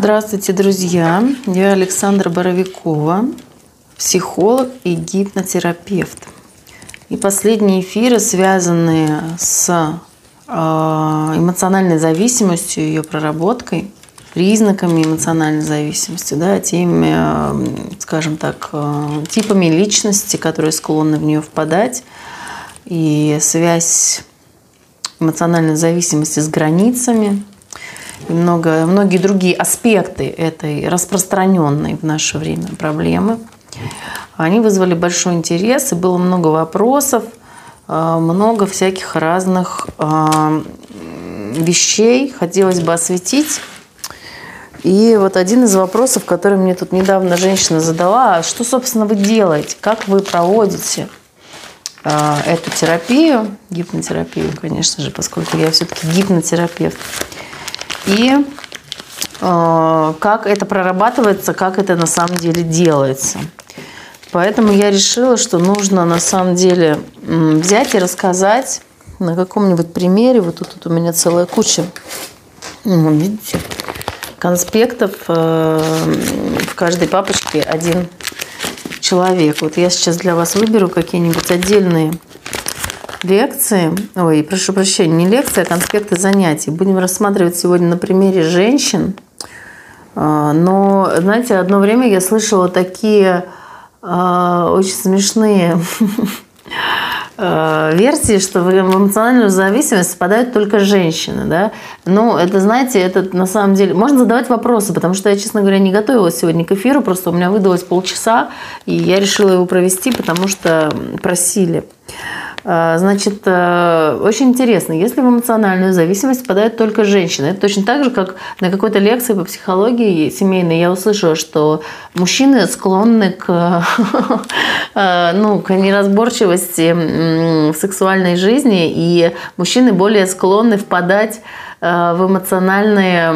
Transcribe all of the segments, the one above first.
Здравствуйте, друзья! Я Александра Боровикова, психолог и гипнотерапевт. И последние эфиры, связанные с э, эмоциональной зависимостью, ее проработкой, признаками эмоциональной зависимости, да, теми, э, скажем так, э, типами личности, которые склонны в нее впадать, и связь эмоциональной зависимости с границами – много, многие другие аспекты этой распространенной в наше время проблемы. Они вызвали большой интерес, и было много вопросов, а, много всяких разных а, вещей хотелось бы осветить. И вот один из вопросов, который мне тут недавно женщина задала, а что, собственно, вы делаете, как вы проводите эту терапию, гипнотерапию, конечно же, поскольку я все-таки гипнотерапевт и э, как это прорабатывается, как это на самом деле делается. Поэтому я решила, что нужно на самом деле взять и рассказать на каком-нибудь примере. Вот тут, тут у меня целая куча, ну, видите, конспектов. Э, в каждой папочке один человек. Вот я сейчас для вас выберу какие-нибудь отдельные лекции, ой, прошу прощения, не лекции, а конспекты занятий. Будем рассматривать сегодня на примере женщин. А, но, знаете, одно время я слышала такие э, очень смешные э, версии, что в эмоциональную зависимость попадают только женщины. Да? Ну, это, знаете, это на самом деле... Можно задавать вопросы, потому что я, честно говоря, не готовилась сегодня к эфиру, просто у меня выдалось полчаса, и я решила его провести, потому что просили. А, значит, э, очень интересно, если в эмоциональную зависимость попадают только женщины, это точно так же, как на какой-то лекции по психологии семейной я услышала, что мужчины склонны к, э, ну, к неразборчивости в сексуальной жизни, и мужчины более склонны впадать Э, в эмоциональные,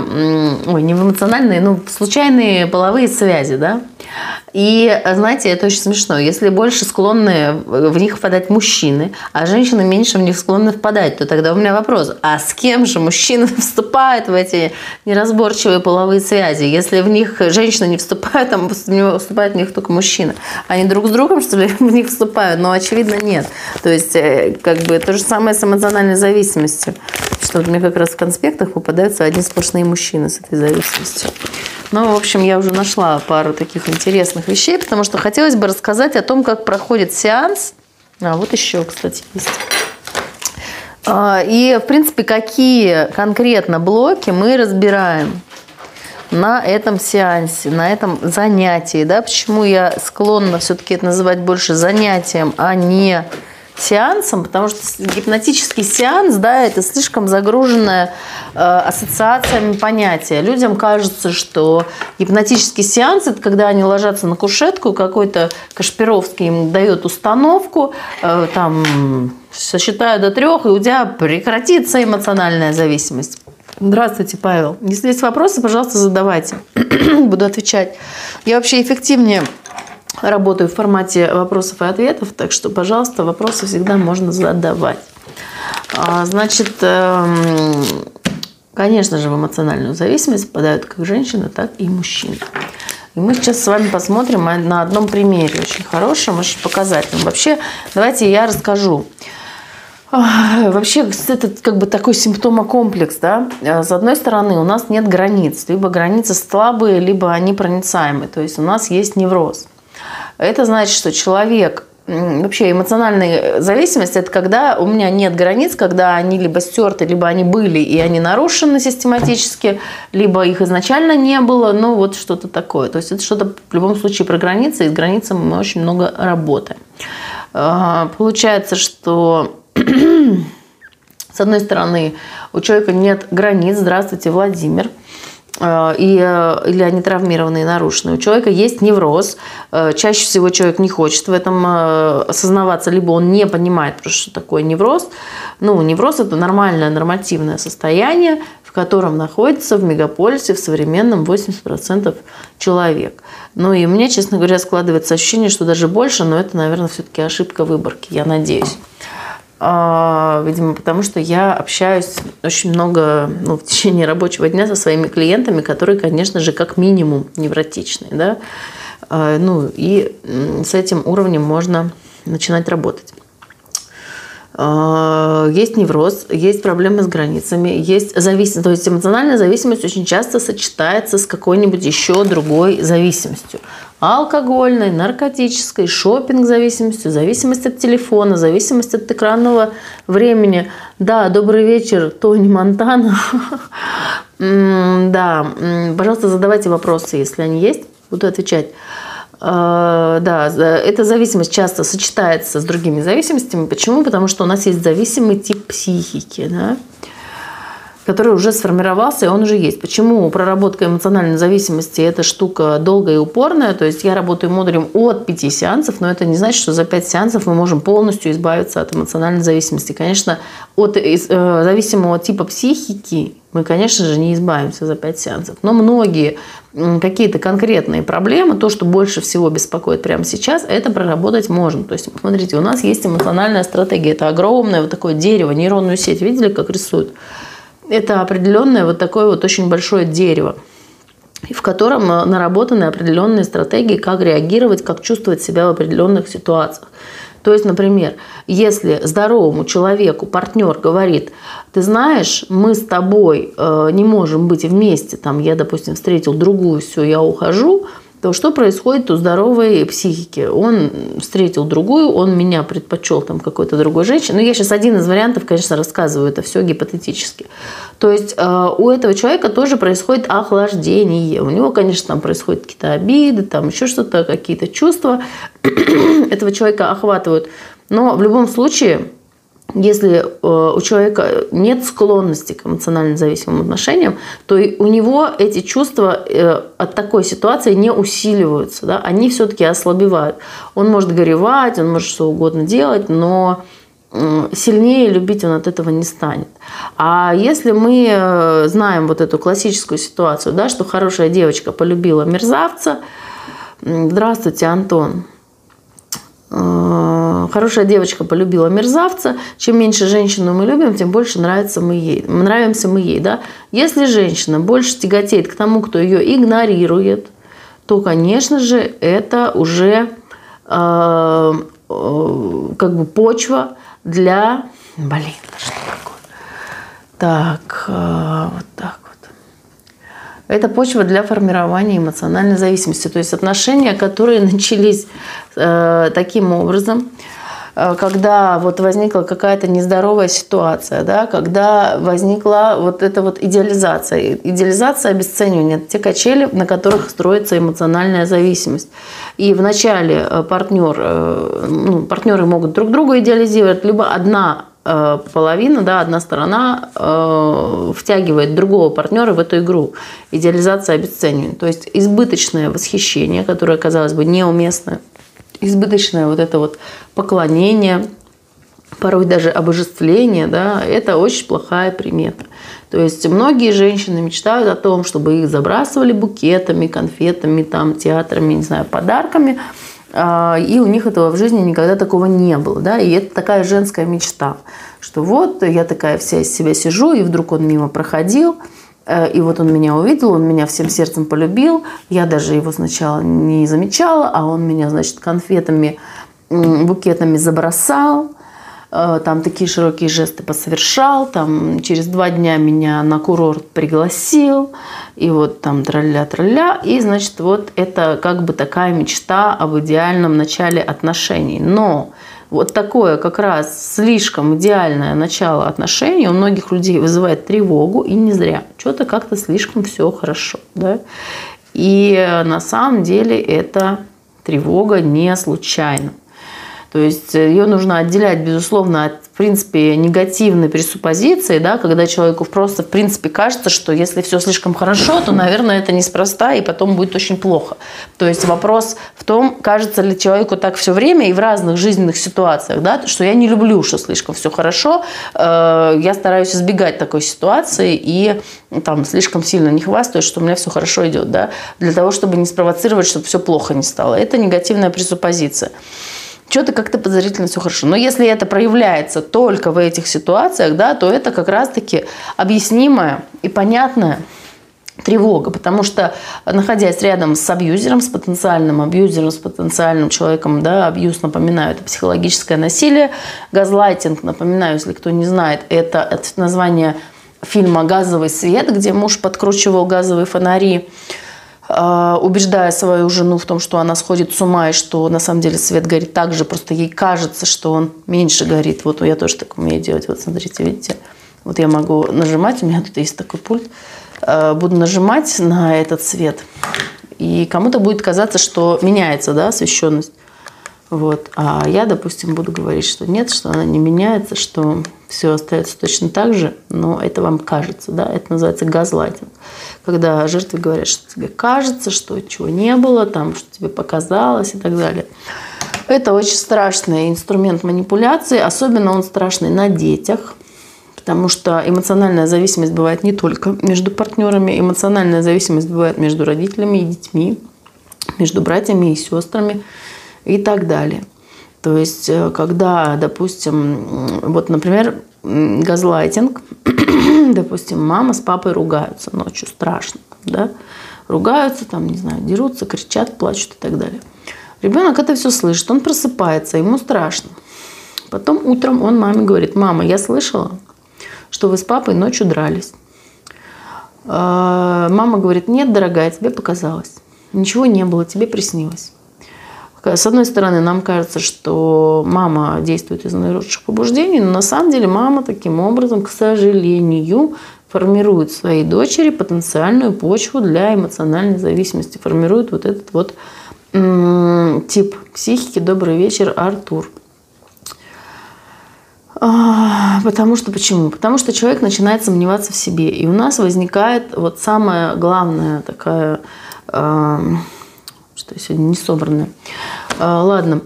ой, не в эмоциональные, ну, случайные половые связи, да. И, знаете, это очень смешно. Если больше склонны в них впадать мужчины, а женщины меньше в них склонны впадать, то тогда у меня вопрос, а с кем же мужчины вступают в эти неразборчивые половые связи? Если в них женщины не вступают, там вступают в них только мужчины. Они друг с другом, что ли, в них вступают? Но, очевидно, нет. То есть, э, как бы, то же самое с эмоциональной зависимостью. Что мне как раз в конспектах попадаются одни сплошные мужчины с этой зависимостью. Ну, в общем, я уже нашла пару таких интересных вещей, потому что хотелось бы рассказать о том, как проходит сеанс. А вот еще, кстати, есть. А, и, в принципе, какие конкретно блоки мы разбираем на этом сеансе, на этом занятии. Да? Почему я склонна все-таки это называть больше занятием, а не сеансом, потому что гипнотический сеанс, да, это слишком загруженное э, ассоциациями понятие. Людям кажется, что гипнотический сеанс – это когда они ложатся на кушетку, какой-то Кашпировский им дает установку, э, там, сосчитаю до трех, и у тебя прекратится эмоциональная зависимость. Здравствуйте, Павел. Если есть вопросы, пожалуйста, задавайте. Буду отвечать. Я вообще эффективнее работаю в формате вопросов и ответов, так что, пожалуйста, вопросы всегда можно задавать. А, значит, эм, конечно же, в эмоциональную зависимость попадают как женщины, так и мужчины. И мы сейчас с вами посмотрим на одном примере, очень хорошем, очень показательном. Вообще, давайте я расскажу. Вообще, это как бы такой симптомокомплекс, да. С одной стороны, у нас нет границ. Либо границы слабые, либо они проницаемые. То есть у нас есть невроз. Это значит, что человек Вообще эмоциональная зависимость – это когда у меня нет границ, когда они либо стерты, либо они были, и они нарушены систематически, либо их изначально не было, ну вот что-то такое. То есть это что-то в любом случае про границы, и с границами мы очень много работаем. А, получается, что с одной стороны у человека нет границ. Здравствуйте, Владимир – и, э, или они травмированные, нарушенные. У человека есть невроз. Э, чаще всего человек не хочет в этом осознаваться, либо он не понимает, что такое невроз. Ну, невроз – это нормальное, нормативное состояние, в котором находится в мегаполисе в современном 80% человек. Ну и мне, честно говоря, складывается ощущение, что даже больше, но это, наверное, все-таки ошибка выборки, я надеюсь. А, видимо, потому что я общаюсь очень много ну, в течение рабочего дня со своими клиентами, которые, конечно же, как минимум невротичные. Да? А, ну и с этим уровнем можно начинать работать. А, есть невроз, есть проблемы с границами, есть зависимость. То есть эмоциональная зависимость очень часто сочетается с какой-нибудь еще другой зависимостью алкогольной, наркотической, шопинг зависимостью, зависимость от телефона, зависимость от экранного времени. Да, добрый вечер, Тони Монтана. Да, пожалуйста, задавайте вопросы, если они есть, буду отвечать. А, да, эта зависимость часто сочетается с другими зависимостями. Почему? Потому что у нас есть зависимый тип психики. Да? Который уже сформировался, и он уже есть. Почему проработка эмоциональной зависимости – это штука долгая и упорная? То есть я работаю модулем от 5 сеансов, но это не значит, что за 5 сеансов мы можем полностью избавиться от эмоциональной зависимости. Конечно, от э, зависимого типа психики мы, конечно же, не избавимся за 5 сеансов. Но многие какие-то конкретные проблемы, то, что больше всего беспокоит прямо сейчас, это проработать можно. То есть, смотрите, у нас есть эмоциональная стратегия. Это огромное вот такое дерево, нейронную сеть. Видели, как рисуют? Это определенное вот такое вот очень большое дерево в котором э, наработаны определенные стратегии, как реагировать, как чувствовать себя в определенных ситуациях. То есть, например, если здоровому человеку партнер говорит, ты знаешь, мы с тобой э, не можем быть вместе, там, я, допустим, встретил другую, все, я ухожу, то что происходит у здоровой психики? Он встретил другую, он меня предпочел там какой-то другой женщине. Ну, я сейчас один из вариантов, конечно, рассказываю, это все гипотетически. То есть э, у этого человека тоже происходит охлаждение. У него, конечно, там происходят какие-то обиды, там еще что-то, какие-то чувства этого человека охватывают. Но в любом случае если э, у человека нет склонности к эмоционально зависимым отношениям, то у него эти чувства э, от такой ситуации не усиливаются, да? они все-таки ослабевают. Он может горевать, он может что угодно делать, но сильнее любить он от этого не станет. А если мы э, знаем вот эту классическую ситуацию, да, что хорошая девочка полюбила мерзавца, здравствуйте, Антон, хорошая девочка полюбила мерзавца, чем меньше женщину мы любим, тем больше нравится мы ей, нравимся мы ей. Да? Если женщина больше тяготеет к тому, кто ее игнорирует, то, конечно же, это уже э, э, как бы почва для... Блин, что такое? Так, э, вот так. Это почва для формирования эмоциональной зависимости. То есть отношения, которые начались э, таким образом, э, когда вот возникла какая-то нездоровая ситуация, да, когда возникла вот эта вот идеализация. Идеализация обесценивания – те качели, на которых строится эмоциональная зависимость. И вначале э, партнер, э, ну, партнеры могут друг друга идеализировать, либо одна половина, да, одна сторона э, втягивает другого партнера в эту игру. Идеализация обесценивания. То есть избыточное восхищение, которое, казалось бы, неуместное, избыточное вот это вот поклонение, порой даже обожествление, да, это очень плохая примета. То есть многие женщины мечтают о том, чтобы их забрасывали букетами, конфетами, там, театрами, не знаю, подарками – и у них этого в жизни никогда такого не было. Да? И это такая женская мечта, что вот я такая вся из себя сижу, и вдруг он мимо проходил, э, и вот он меня увидел, он меня всем сердцем полюбил. Я даже его сначала не замечала, а он меня, значит, конфетами, букетами забросал. Э, там такие широкие жесты посовершал, там через два дня меня на курорт пригласил, и вот там тролля-тролля, и значит вот это как бы такая мечта об идеальном начале отношений. Но вот такое как раз слишком идеальное начало отношений у многих людей вызывает тревогу, и не зря. Что-то как-то слишком все хорошо. Да? И на самом деле эта тревога не случайна. То есть э, ее нужно отделять, безусловно, от, в принципе, негативной пресуппозиции, да, когда человеку просто, в принципе, кажется, что если все слишком хорошо, то, наверное, это неспроста, и потом будет очень плохо. То есть вопрос в том, кажется ли человеку так все время и в разных жизненных ситуациях, да, что я не люблю, что слишком все хорошо, э, я стараюсь избегать такой ситуации и там слишком сильно не хвастаюсь, что у меня все хорошо идет, да, для того, чтобы не спровоцировать, чтобы все плохо не стало. Это негативная пресуппозиция. Что-то как-то подозрительно все хорошо. Но если это проявляется только в этих ситуациях, да, то это как раз-таки объяснимое и понятное тревога, потому что находясь рядом с абьюзером, с потенциальным абьюзером, с потенциальным человеком, да, абьюз, напоминаю, это психологическое насилие, газлайтинг, напоминаю, если кто не знает, это, это название фильма «Газовый свет», где муж подкручивал газовые фонари, убеждая свою жену в том, что она сходит с ума и что на самом деле свет горит так же, просто ей кажется, что он меньше горит. Вот я тоже так умею делать. Вот смотрите, видите? Вот я могу нажимать, у меня тут есть такой пульт. Э, буду нажимать на этот свет, и кому-то будет казаться, что меняется да, освещенность. Вот. А я, допустим, буду говорить, что нет, что она не меняется, что все остается точно так же, но это вам кажется, да, это называется газлайтинг. Когда жертвы говорят, что тебе кажется, что чего не было, там, что тебе показалось и так далее. Это очень страшный инструмент манипуляции, особенно он страшный на детях, Потому что эмоциональная зависимость бывает не только между партнерами, эмоциональная зависимость бывает между родителями и детьми, между братьями и сестрами и так далее. То есть, э, когда, допустим, вот, например, газлайтинг, допустим, мама с папой ругаются ночью, страшно, да, ругаются, там, не знаю, дерутся, кричат, плачут и так далее. Ребенок это все слышит, он просыпается, ему страшно. Потом утром он маме говорит, мама, я слышала, что вы с папой ночью дрались. А, мама говорит, нет, дорогая, тебе показалось. Ничего не было, тебе приснилось. С одной стороны, нам кажется, что мама действует из наилучших побуждений, но на самом деле мама таким образом, к сожалению, формирует своей дочери потенциальную почву для эмоциональной зависимости, формирует вот этот вот тип психики «Добрый вечер, Артур». А, потому что почему? Потому что человек начинает сомневаться в себе. И у нас возникает вот самая главная такая, э, что я сегодня не собранная. Э, ладно,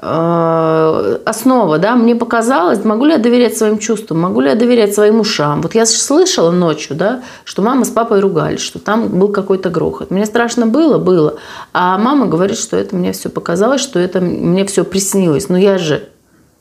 э, основа, да, мне показалось, могу ли я доверять своим чувствам, могу ли я доверять своим ушам. Вот я слышала ночью, да, что мама с папой ругались, что там был какой-то грохот. Мне страшно было, было. А мама говорит, что это мне все показалось, что это мне все приснилось. Но я же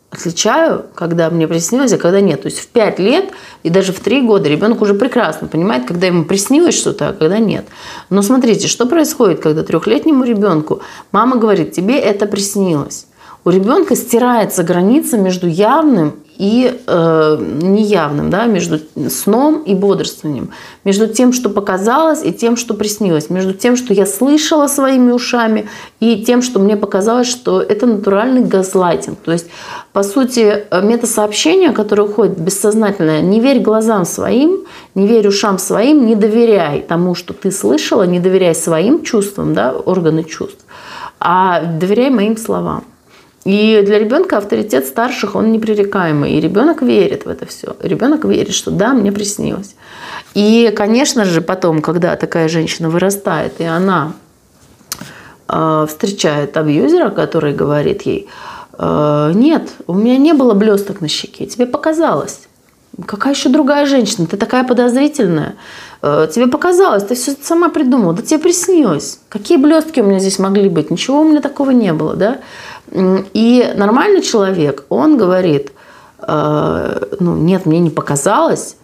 отличаю, когда мне приснилось, а когда нет. То есть в 5 лет и даже в 3 года ребенок уже прекрасно понимает, когда ему приснилось что-то, а когда нет. Но смотрите, что происходит, когда трехлетнему ребенку мама говорит, тебе это приснилось. У ребенка стирается граница между явным и э, неявным, да, между сном и бодрствованием, между тем, что показалось, и тем, что приснилось, между тем, что я слышала своими ушами, и тем, что мне показалось, что это натуральный газлайтинг. То есть, по сути, метасообщение, которое уходит бессознательное, не верь глазам своим, не верь ушам своим, не доверяй тому, что ты слышала, не доверяй своим чувствам, да, органы чувств, а доверяй моим словам. И для ребенка авторитет старших, он непререкаемый. И ребенок верит в это все. Ребенок верит, что да, мне приснилось. И, конечно же, потом, когда такая женщина вырастает, и она э, встречает абьюзера, который говорит ей, э, нет, у меня не было блесток на щеке, тебе показалось. Какая еще другая женщина? Ты такая подозрительная. Э, тебе показалось, ты все сама придумала. Да тебе приснилось. Какие блестки у меня здесь могли быть? Ничего у меня такого не было. Да? И нормальный человек, он говорит, э, ну нет, мне не показалось,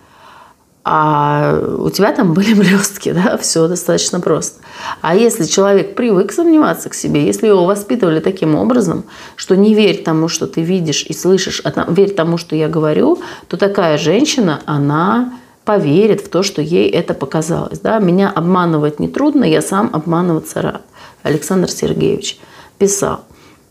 а у тебя там были блестки, да, все достаточно просто. А если человек привык сомневаться к себе, если его воспитывали таким образом, что не верь тому, что ты видишь и слышишь, а верь тому, что я говорю, то такая женщина, она поверит в то, что ей это показалось. Да? Меня обманывать нетрудно, я сам обманываться рад. Александр Сергеевич писал.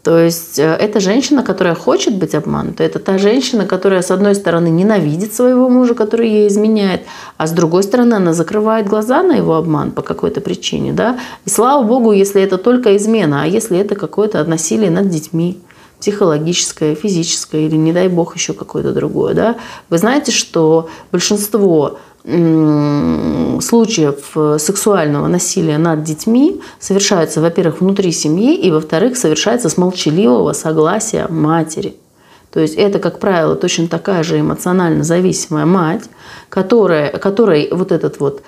То есть э, это женщина, которая хочет быть обманута. Это та женщина, которая, с одной стороны, ненавидит своего мужа, который ей изменяет, а с другой стороны, она закрывает глаза на его обман по какой-то причине. Да? И слава богу, если это только измена, а если это какое-то насилие над детьми психологическое, физическое или, не дай бог, еще какое-то другое. Да? Вы знаете, что большинство случаев э, сексуального насилия над детьми совершаются, во-первых, внутри семьи, и, во-вторых, совершается с молчаливого согласия матери. То есть это, как правило, точно такая же эмоционально зависимая мать, которая, которой вот этот вот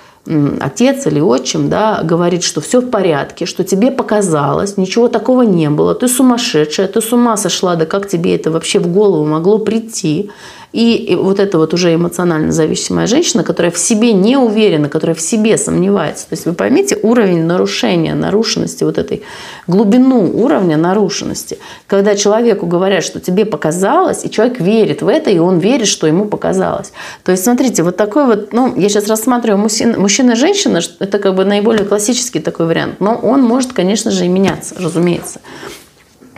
отец или отчим, да, говорит, что все в порядке, что тебе показалось, ничего такого не было, ты сумасшедшая, ты с ума сошла, да как тебе это вообще в голову могло прийти? И вот эта вот уже эмоционально зависимая женщина, которая в себе не уверена, которая в себе сомневается. То есть вы поймите уровень нарушения, нарушенности, вот этой глубину уровня нарушенности. Когда человеку говорят, что тебе показалось, и человек верит в это, и он верит, что ему показалось. То есть смотрите, вот такой вот, ну, я сейчас рассматриваю мужчина, мужчина и женщина, это как бы наиболее классический такой вариант, но он может, конечно же, и меняться, разумеется.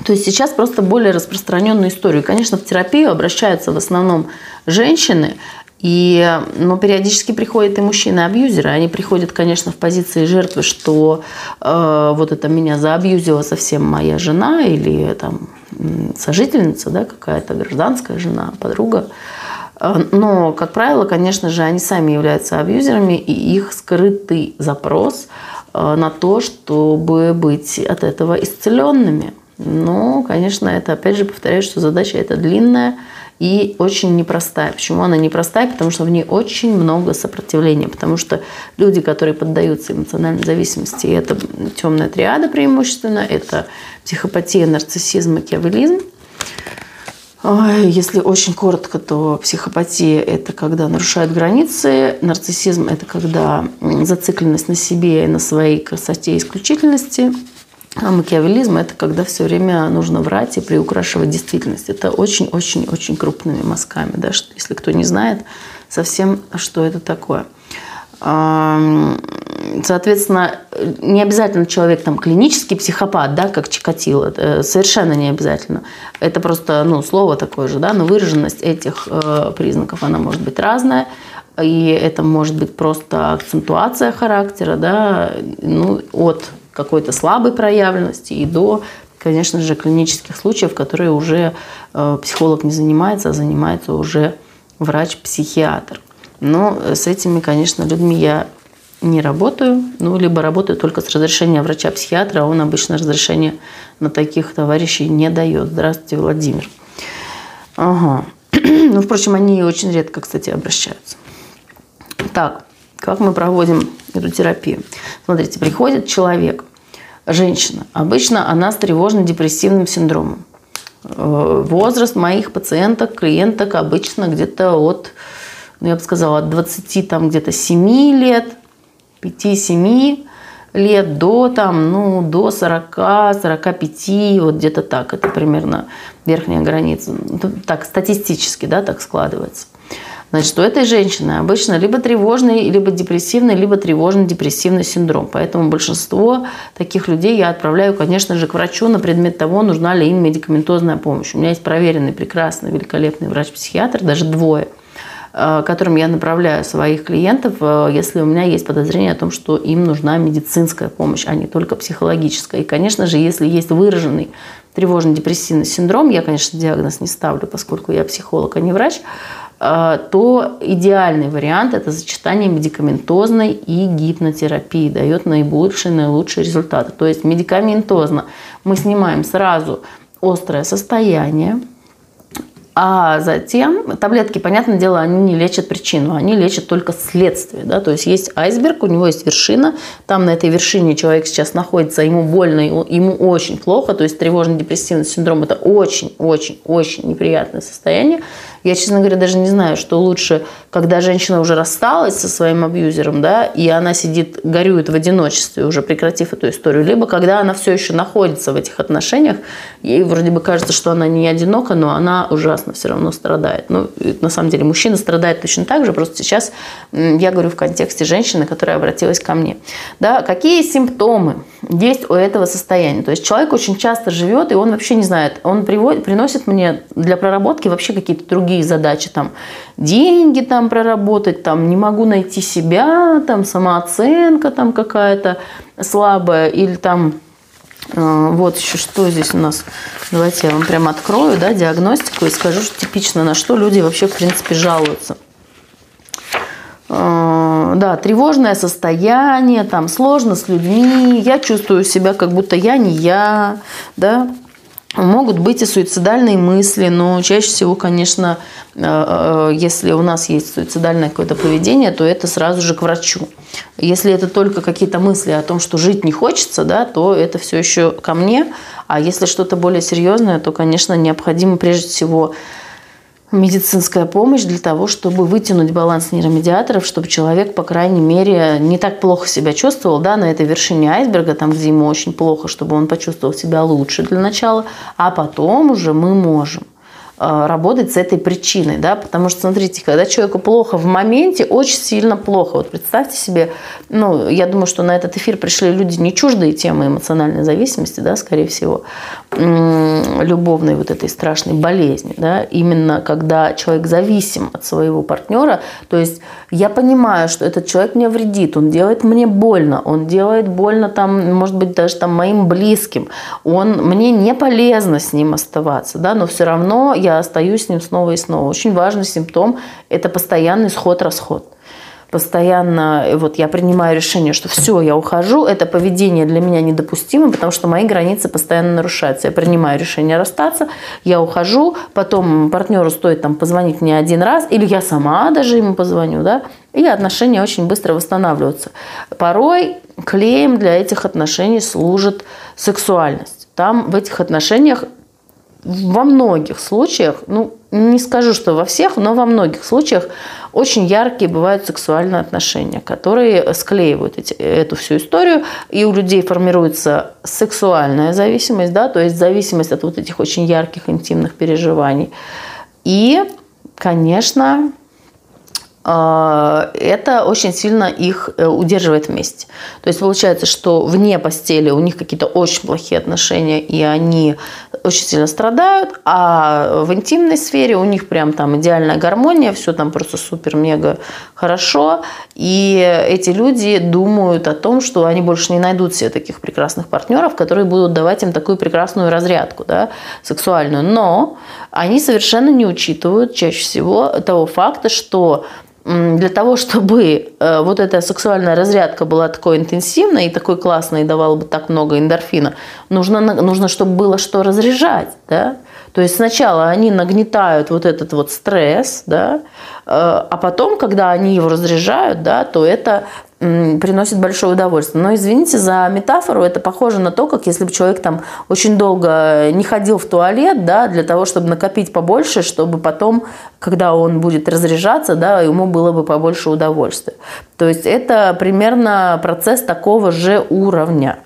То есть сейчас просто более распространенную историю. Конечно, в терапию обращаются в основном женщины, и, но периодически приходят и мужчины-абьюзеры. Они приходят, конечно, в позиции жертвы, что э, вот это меня заабьюзила совсем моя жена или там сожительница, да, какая-то гражданская жена, подруга. Э, но, как правило, конечно же, они сами являются абьюзерами, и их скрытый запрос э, на то, чтобы быть от этого исцеленными – но, конечно, это, опять же, повторяю, что задача эта длинная и очень непростая. Почему она непростая? Потому что в ней очень много сопротивления. Потому что люди, которые поддаются эмоциональной зависимости, это темная триада преимущественно, это психопатия, нарциссизм, макиавелизм. Если очень коротко, то психопатия – это когда нарушают границы, нарциссизм – это когда зацикленность на себе и на своей красоте и исключительности – а макиавелизм – это когда все время нужно врать и приукрашивать действительность. Это очень-очень-очень крупными мазками. Да? Если кто не знает совсем, что это такое. Соответственно, не обязательно человек там клинический психопат, да, как Чикатило, совершенно не обязательно. Это просто ну, слово такое же, да, но выраженность этих э, признаков, она может быть разная. И это может быть просто акцентуация характера, да, ну, от какой-то слабой проявленности и до, конечно же, клинических случаев, которые уже э, психолог не занимается, а занимается уже врач-психиатр. Но с этими, конечно, людьми я не работаю, ну, либо работаю только с разрешения врача-психиатра, а он обычно разрешение на таких товарищей не дает. Здравствуйте, Владимир. Ага. Ну, впрочем, они очень редко, кстати, обращаются. Так, как мы проводим эту терапию? Смотрите, приходит человек, женщина. Обычно она с тревожно-депрессивным синдромом. Э, возраст моих пациенток, клиенток обычно где-то от, ну, я бы сказала, от 20 там где-то 7 лет, 5-7 лет до там, ну, до 40-45, вот где-то так. Это примерно верхняя граница. Так, статистически, да, так складывается. Значит, у этой женщины обычно либо тревожный, либо депрессивный, либо тревожно-депрессивный синдром. Поэтому большинство таких людей я отправляю, конечно же, к врачу на предмет того, нужна ли им медикаментозная помощь. У меня есть проверенный, прекрасный, великолепный врач-психиатр, даже двое э, которым я направляю своих клиентов, э, если у меня есть подозрение о том, что им нужна медицинская помощь, а не только психологическая. И, конечно же, если есть выраженный тревожно-депрессивный синдром, я, конечно, диагноз не ставлю, поскольку я психолог, а не врач, то идеальный вариант – это сочетание медикаментозной и гипнотерапии, дает наибольшие, наилучшие результаты. То есть медикаментозно мы снимаем сразу острое состояние, а затем таблетки, понятное дело, они не лечат причину, они лечат только следствие. Да? То есть есть айсберг, у него есть вершина, там на этой вершине человек сейчас находится, ему больно, ему очень плохо, то есть тревожно-депрессивный синдром – это очень-очень-очень неприятное состояние. Я, честно говоря, даже не знаю, что лучше, когда женщина уже рассталась со своим абьюзером, да, и она сидит, горюет в одиночестве, уже прекратив эту историю, либо когда она все еще находится в этих отношениях, ей вроде бы кажется, что она не одинока, но она ужасно все равно страдает. Ну, на самом деле, мужчина страдает точно так же, просто сейчас я говорю в контексте женщины, которая обратилась ко мне. Да, какие симптомы есть у этого состояния? То есть человек очень часто живет, и он вообще не знает, он приводит, приносит мне для проработки вообще какие-то другие другие задачи, там, деньги там проработать, там, не могу найти себя, там, самооценка там какая-то слабая, или там, э, вот еще что здесь у нас, давайте я вам прям открою, да, диагностику и скажу, что типично на что люди вообще, в принципе, жалуются. Э, да, тревожное состояние, там сложно с людьми, я чувствую себя, как будто я не я, да, Могут быть и суицидальные мысли, но чаще всего, конечно, э, э, если у нас есть суицидальное какое-то поведение, то это сразу же к врачу. Если это только какие-то мысли о том, что жить не хочется, да, то это все еще ко мне. А если что-то более серьезное, то, конечно, необходимо прежде всего медицинская помощь для того, чтобы вытянуть баланс нейромедиаторов, чтобы человек, по крайней мере, не так плохо себя чувствовал, да, на этой вершине айсберга, там, где ему очень плохо, чтобы он почувствовал себя лучше для начала, а потом уже мы можем работать с этой причиной, да, потому что, смотрите, когда человеку плохо в моменте, очень сильно плохо. Вот представьте себе, ну, я думаю, что на этот эфир пришли люди не чуждые темы эмоциональной зависимости, да, скорее всего, любовной вот этой страшной болезни, да, именно когда человек зависим от своего партнера, то есть я понимаю, что этот человек мне вредит, он делает мне больно, он делает больно там, может быть, даже там моим близким, он, мне не полезно с ним оставаться, да, но все равно я остаюсь с ним снова и снова. Очень важный симптом – это постоянный сход-расход постоянно, вот я принимаю решение, что все, я ухожу, это поведение для меня недопустимо, потому что мои границы постоянно нарушаются. Я принимаю решение расстаться, я ухожу, потом партнеру стоит там позвонить мне один раз, или я сама даже ему позвоню, да, и отношения очень быстро восстанавливаются. Порой клеем для этих отношений служит сексуальность. Там в этих отношениях во многих случаях, ну, не скажу, что во всех, но во многих случаях очень яркие бывают сексуальные отношения, которые склеивают эти, эту всю историю, и у людей формируется сексуальная зависимость, да, то есть зависимость от вот этих очень ярких интимных переживаний. И, конечно, а, это очень сильно их э, удерживает вместе. То есть получается, что вне постели у них какие-то очень плохие отношения, и они очень сильно страдают, а в интимной сфере у них прям там идеальная гармония, все там просто супер-мега хорошо, и эти люди думают о том, что они больше не найдут себе таких прекрасных партнеров, которые будут давать им такую прекрасную разрядку да, сексуальную. Но они совершенно не учитывают чаще всего того факта, что для того, чтобы э, вот эта сексуальная разрядка была такой интенсивной и такой классной, и давала бы так много эндорфина, нужно, нужно чтобы было что разряжать. Да? То есть сначала они нагнетают вот этот вот стресс, да, э, а потом, когда они его разряжают, да, то это приносит большое удовольствие. Но извините за метафору, это похоже на то, как если бы человек там очень долго не ходил в туалет, да, для того, чтобы накопить побольше, чтобы потом, когда он будет разряжаться, да, ему было бы побольше удовольствия. То есть это примерно процесс такого же уровня.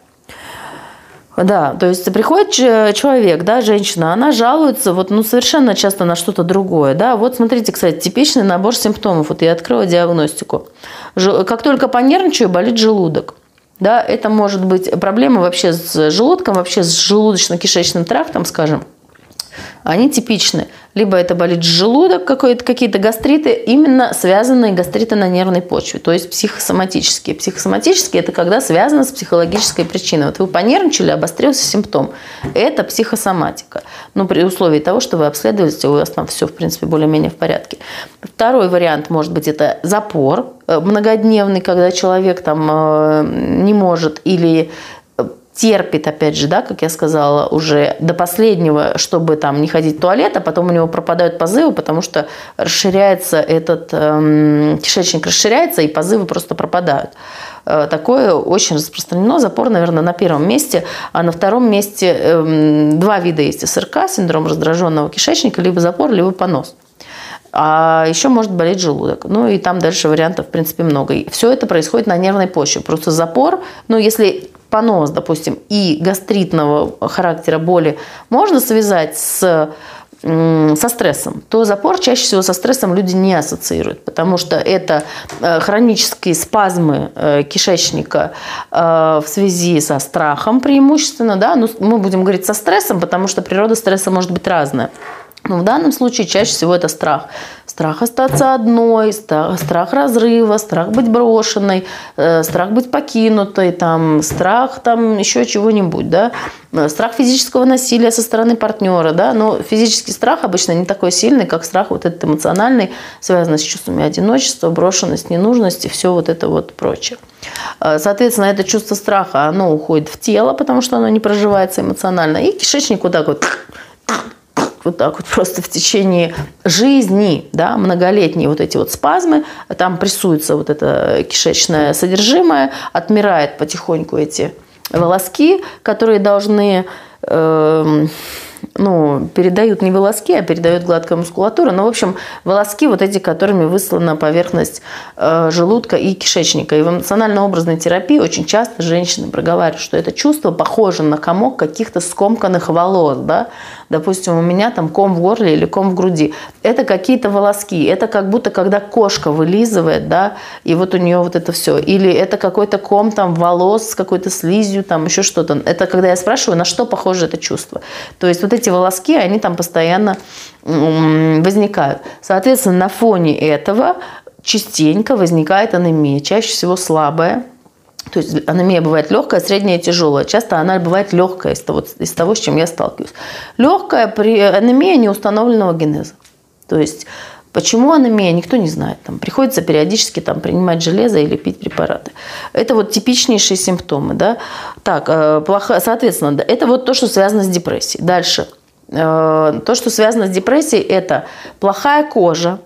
Да, то есть приходит человек, да, женщина, она жалуется вот, ну, совершенно часто на что-то другое, да. Вот смотрите, кстати, типичный набор симптомов. Вот я открыла диагностику. Как только понервничаю, болит желудок. Да, это может быть проблема вообще с желудком, вообще с желудочно-кишечным трактом, скажем они типичны. Либо это болит желудок, какие-то гастриты, именно связанные гастриты на нервной почве, то есть психосоматические. Психосоматические – это когда связано с психологической причиной. Вот вы понервничали, обострился симптом. Это психосоматика. Но при условии того, что вы обследуете, у вас там все, в принципе, более-менее в порядке. Второй вариант может быть это запор э, многодневный, когда человек там э, не может или терпит, опять же, да, как я сказала, уже до последнего, чтобы там не ходить в туалет, а потом у него пропадают позывы, потому что расширяется этот эм, кишечник расширяется, и позывы просто пропадают. Э, такое очень распространено. Запор, наверное, на первом месте, а на втором месте эм, два вида есть СРК, синдром раздраженного кишечника, либо запор, либо понос. А еще может болеть желудок. Ну и там дальше вариантов, в принципе, много. И все это происходит на нервной почве. Просто запор, ну если понос, допустим, и гастритного характера боли можно связать с со стрессом, то запор чаще всего со стрессом люди не ассоциируют, потому что это э, хронические спазмы э, кишечника э, в связи со страхом преимущественно, да, ну, мы будем говорить со стрессом, потому что природа стресса может быть разная. Но в данном случае чаще всего это страх. Страх остаться одной, страх разрыва, страх быть брошенной, э, страх быть покинутой, там, страх там, еще чего-нибудь. Да? Э, страх физического насилия со стороны партнера. Да? Но физический страх обычно не такой сильный, как страх вот этот эмоциональный, связанный с чувствами одиночества, брошенности, ненужности, все вот это вот прочее. Э, соответственно, это чувство страха, оно уходит в тело, потому что оно не проживается эмоционально. И кишечник вот так вот вот так вот просто в течение жизни, да, многолетние вот эти вот спазмы, там прессуется вот это кишечное содержимое, отмирает потихоньку эти волоски, которые должны э, ну, передают не волоски, а передают гладкая мускулатура. Но, в общем, волоски вот эти, которыми выслана поверхность э, желудка и кишечника. И в эмоционально-образной терапии очень часто женщины проговаривают, что это чувство похоже на комок каких-то скомканных волос. Да? Допустим, у меня там ком в горле или ком в груди. Это какие-то волоски. Это как будто когда кошка вылизывает, да, и вот у нее вот это все. Или это какой-то ком там волос с какой-то слизью, там еще что-то. Это когда я спрашиваю, на что похоже это чувство. То есть вот эти волоски, они там постоянно возникают. Соответственно, на фоне этого частенько возникает анемия, чаще всего слабая, то есть анемия бывает легкая, средняя, тяжелая. Часто она бывает легкая из того, из того, с чем я сталкиваюсь. Легкая при анемия неустановленного генеза. То есть Почему анемия, никто не знает. Там, приходится периодически там, принимать железо или пить препараты. Это вот типичнейшие симптомы. Да? Так, э, плохо, соответственно, это вот то, что связано с депрессией. Дальше. Э, то, что связано с депрессией, это плохая кожа,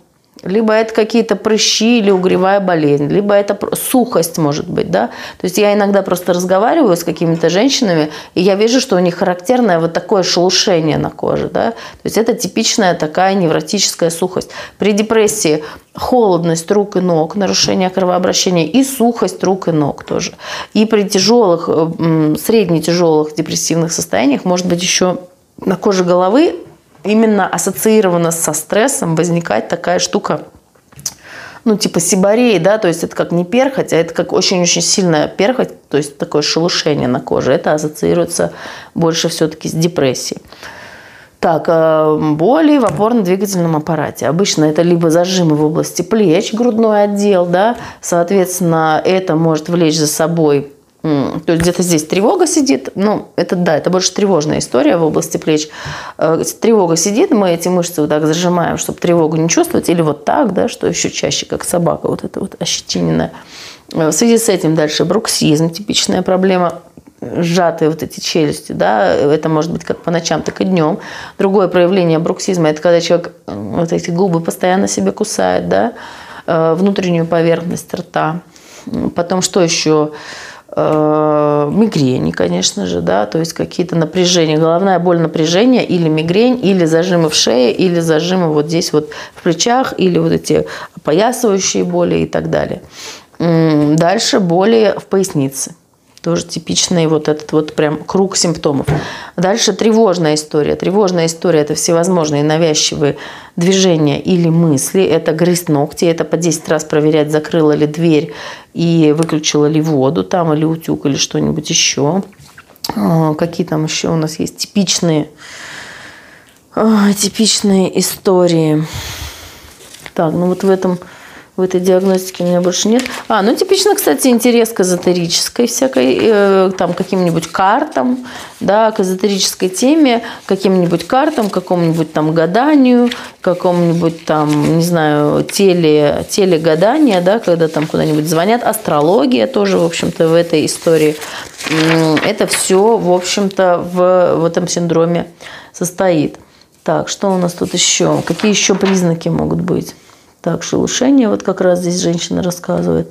либо это какие-то прыщи или угревая болезнь, либо это сухость может быть, да. То есть я иногда просто разговариваю с какими-то женщинами, и я вижу, что у них характерное вот такое шелушение на коже, да. То есть это типичная такая невротическая сухость. При депрессии холодность рук и ног, нарушение кровообращения и сухость рук и ног тоже. И при тяжелых, средне-тяжелых депрессивных состояниях может быть еще на коже головы именно ассоциировано со стрессом возникает такая штука, ну, типа сибарей, да, то есть это как не перхоть, а это как очень-очень сильная перхоть, то есть такое шелушение на коже. Это ассоциируется больше все-таки с депрессией. Так, э, боли в опорно-двигательном аппарате. Обычно это либо зажимы в области плеч, грудной отдел, да, соответственно, это может влечь за собой то есть где-то здесь тревога сидит. Ну, это да, это больше тревожная история в области плеч. Э, тревога сидит, мы эти мышцы вот так зажимаем, чтобы тревогу не чувствовать. Или вот так, да, что еще чаще, как собака, вот это вот ощетиненная. Э, в связи с этим дальше бруксизм, типичная проблема сжатые вот эти челюсти, да, это может быть как по ночам, так и днем. Другое проявление бруксизма – это когда человек вот эти губы постоянно себе кусает, да, э, внутреннюю поверхность рта. Потом что еще? Э, мигрени, конечно же, да, то есть какие-то напряжения, головная боль, напряжение или мигрень, или зажимы в шее, или зажимы вот здесь вот в плечах, или вот эти опоясывающие боли и так далее. Дальше боли в пояснице. Тоже типичный вот этот вот прям круг симптомов. Дальше тревожная история. Тревожная история – это всевозможные навязчивые движения или мысли. Это грызть ногти, это по 10 раз проверять, закрыла ли дверь и выключила ли воду там, или утюг, или что-нибудь еще. А, какие там еще у нас есть типичные, а, типичные истории. Так, ну вот в этом в этой диагностике у меня больше нет. А, ну типично, кстати, интерес к эзотерической всякой, э, там, каким-нибудь картам, да, к эзотерической теме, каким-нибудь картам, какому-нибудь там гаданию, какому-нибудь там, не знаю, теле, телегадания, да, когда там куда-нибудь звонят, астрология тоже, в общем-то, в этой истории. Это все, в общем-то, в, в этом синдроме состоит. Так, что у нас тут еще? Какие еще признаки могут быть? Так, шелушение, вот как раз здесь женщина рассказывает.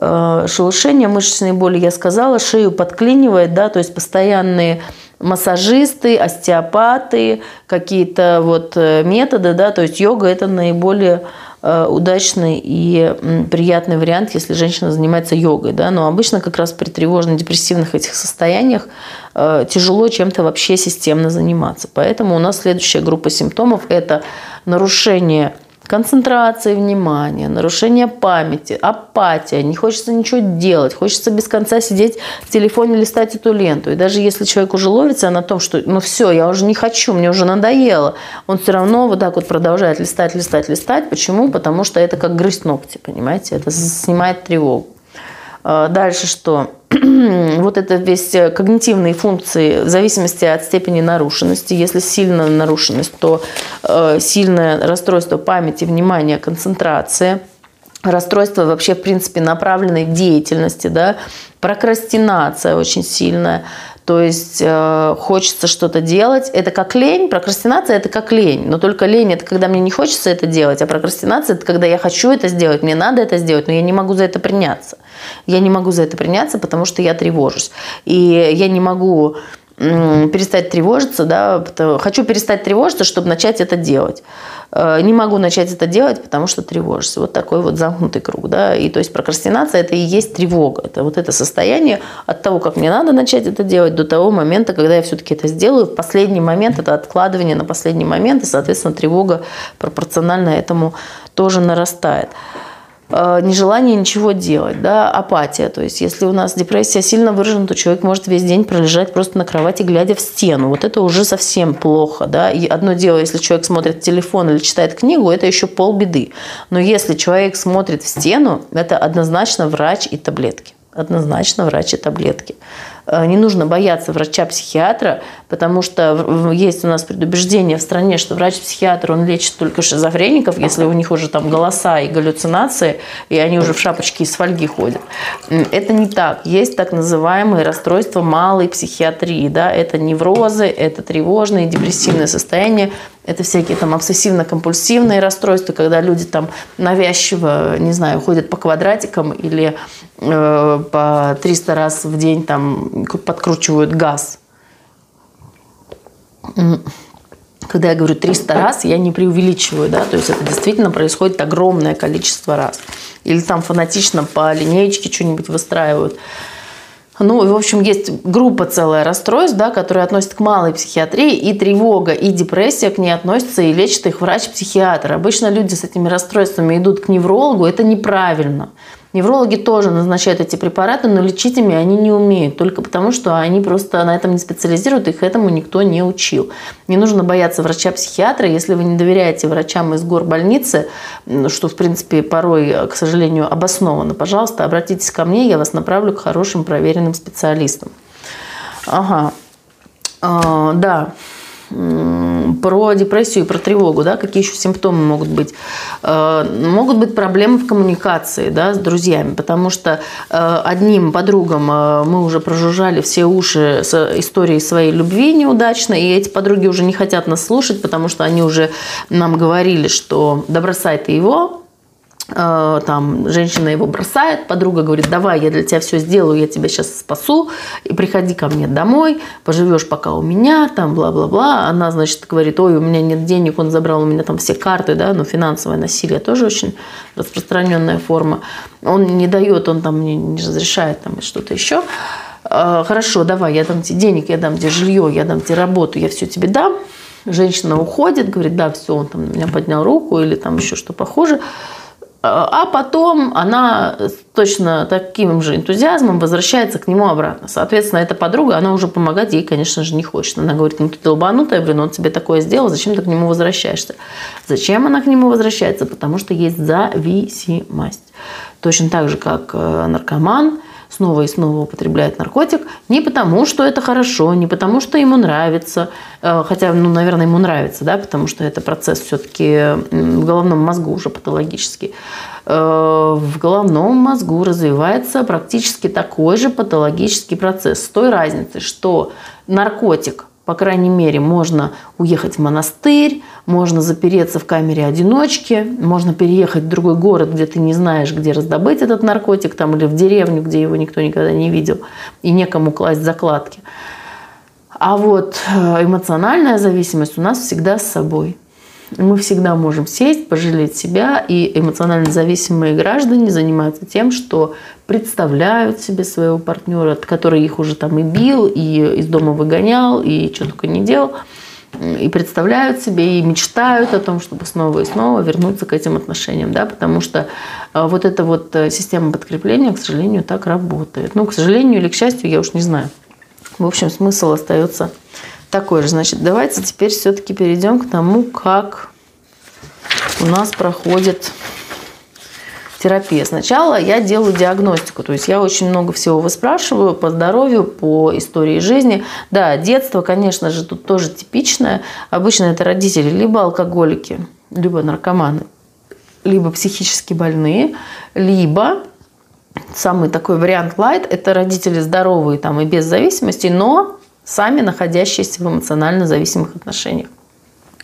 Э, шелушение, мышечные боли, я сказала, шею подклинивает, да, то есть постоянные массажисты, остеопаты, какие-то вот э, методы, да, то есть йога – это наиболее э, удачный и приятный вариант, если женщина занимается йогой, да, но обычно как раз при тревожно-депрессивных этих состояниях тяжело чем-то вообще системно заниматься. Поэтому у нас следующая группа симптомов – это нарушение концентрация внимания, нарушение памяти, апатия, не хочется ничего делать, хочется без конца сидеть в телефоне, листать эту ленту. И даже если человек уже ловится на том, что ну все, я уже не хочу, мне уже надоело, он все равно вот так вот продолжает листать, листать, листать. Почему? Потому что это как грызть ногти, понимаете? Это снимает тревогу. А, дальше что? вот это весь э, когнитивные функции в зависимости от степени нарушенности. Если сильная нарушенность, то э, сильное расстройство памяти, внимания, концентрация расстройство вообще, в принципе, направленной деятельности, да, прокрастинация очень сильная, то есть э, хочется что-то делать. Это как лень. Прокрастинация – это как лень. Но только лень – это когда мне не хочется это делать. А прокрастинация – это когда я хочу это сделать, мне надо это сделать, но я не могу за это приняться. Я не могу за это приняться, потому что я тревожусь. И я не могу перестать тревожиться, да, хочу перестать тревожиться, чтобы начать это делать. Э, не могу начать это делать, потому что тревожусь. Вот такой вот замкнутый круг, да, и то есть прокрастинация это и есть тревога, это вот это состояние от того, как мне надо начать это делать, до того момента, когда я все-таки это сделаю. В последний момент это откладывание на последний момент, и, соответственно, тревога пропорционально этому тоже нарастает. Э, нежелание ничего делать, да, апатия. То есть, если у нас депрессия сильно выражена, то человек может весь день пролежать просто на кровати, глядя в стену. Вот это уже совсем плохо, да. И одно дело, если человек смотрит телефон или читает книгу, это еще полбеды. Но если человек смотрит в стену, это однозначно врач и таблетки. Однозначно врач и таблетки. Э, не нужно бояться врача-психиатра, потому что есть у нас предубеждение в стране, что врач-психиатр, он лечит только шизофреников, если у них уже там голоса и галлюцинации, и они уже в шапочке из фольги ходят. Это не так. Есть так называемые расстройства малой психиатрии. Да? Это неврозы, это тревожные, депрессивные состояния, это всякие там обсессивно-компульсивные расстройства, когда люди там навязчиво, не знаю, ходят по квадратикам или э, по 300 раз в день там подкручивают газ. Когда я говорю 300 раз, я не преувеличиваю, да, то есть это действительно происходит огромное количество раз. Или там фанатично по линеечке что-нибудь выстраивают. Ну, в общем, есть группа целая расстройств, да, которые относятся к малой психиатрии, и тревога, и депрессия к ней относятся, и лечит их врач-психиатр. Обычно люди с этими расстройствами идут к неврологу, это неправильно. Неврологи тоже назначают эти препараты, но лечить ими они не умеют, только потому что они просто на этом не специализируют, их этому никто не учил. Не нужно бояться врача-психиатра, если вы не доверяете врачам из горбольницы, что, в принципе, порой, к сожалению, обосновано, пожалуйста, обратитесь ко мне, я вас направлю к хорошим проверенным специалистам. Ага, а, да про депрессию и про тревогу, да, какие еще симптомы могут быть. Э, могут быть проблемы в коммуникации да, с друзьями, потому что э, одним подругам э, мы уже прожужжали все уши с историей своей любви неудачно, и эти подруги уже не хотят нас слушать, потому что они уже нам говорили, что да бросай ты его, там женщина его бросает, подруга говорит, давай, я для тебя все сделаю, я тебя сейчас спасу, и приходи ко мне домой, поживешь пока у меня, там, бла-бла-бла. Она, значит, говорит, ой, у меня нет денег, он забрал у меня там все карты, да, но финансовое насилие тоже очень распространенная форма. Он не дает, он там не, не разрешает там что-то еще. Э, хорошо, давай, я дам тебе денег, я дам тебе жилье, я дам тебе работу, я все тебе дам. Женщина уходит, говорит, да, все, он там меня поднял руку или там еще что похоже. А потом она точно таким же энтузиазмом возвращается к нему обратно. Соответственно, эта подруга, она уже помогать ей, конечно же, не хочет. Она говорит, ну ты долбанутая, блин, он тебе такое сделал, зачем ты к нему возвращаешься? Зачем она к нему возвращается? Потому что есть зависимость. Точно так же, как э, наркоман – снова и снова употребляет наркотик не потому, что это хорошо, не потому, что ему нравится, э, хотя, ну, наверное, ему нравится, да, потому что это процесс все-таки в головном мозгу уже патологический. Э, в головном мозгу развивается практически такой же патологический процесс с той разницей, что наркотик – по крайней мере, можно уехать в монастырь, можно запереться в камере одиночки, можно переехать в другой город, где ты не знаешь, где раздобыть этот наркотик, там, или в деревню, где его никто никогда не видел, и некому класть закладки. А вот э, эмоциональная зависимость у нас всегда с собой – мы всегда можем сесть, пожалеть себя, и эмоционально зависимые граждане занимаются тем, что представляют себе своего партнера, который их уже там и бил, и из дома выгонял, и что только не делал. и представляют себе, и мечтают о том, чтобы снова и снова вернуться к этим отношениям, да, потому что э, вот эта вот э, система подкрепления, к сожалению, так работает. Ну, к сожалению или к счастью, я уж не знаю. В общем, смысл остается такой же. Значит, давайте теперь все-таки перейдем к тому, как у нас проходит терапия. Сначала я делаю диагностику, то есть я очень много всего выспрашиваю по здоровью, по истории жизни. Да, детство, конечно же, тут тоже типичное. Обычно это родители либо алкоголики, либо наркоманы, либо психически больные, либо самый такой вариант light – это родители здоровые там и без зависимости, но сами находящиеся в эмоционально зависимых отношениях.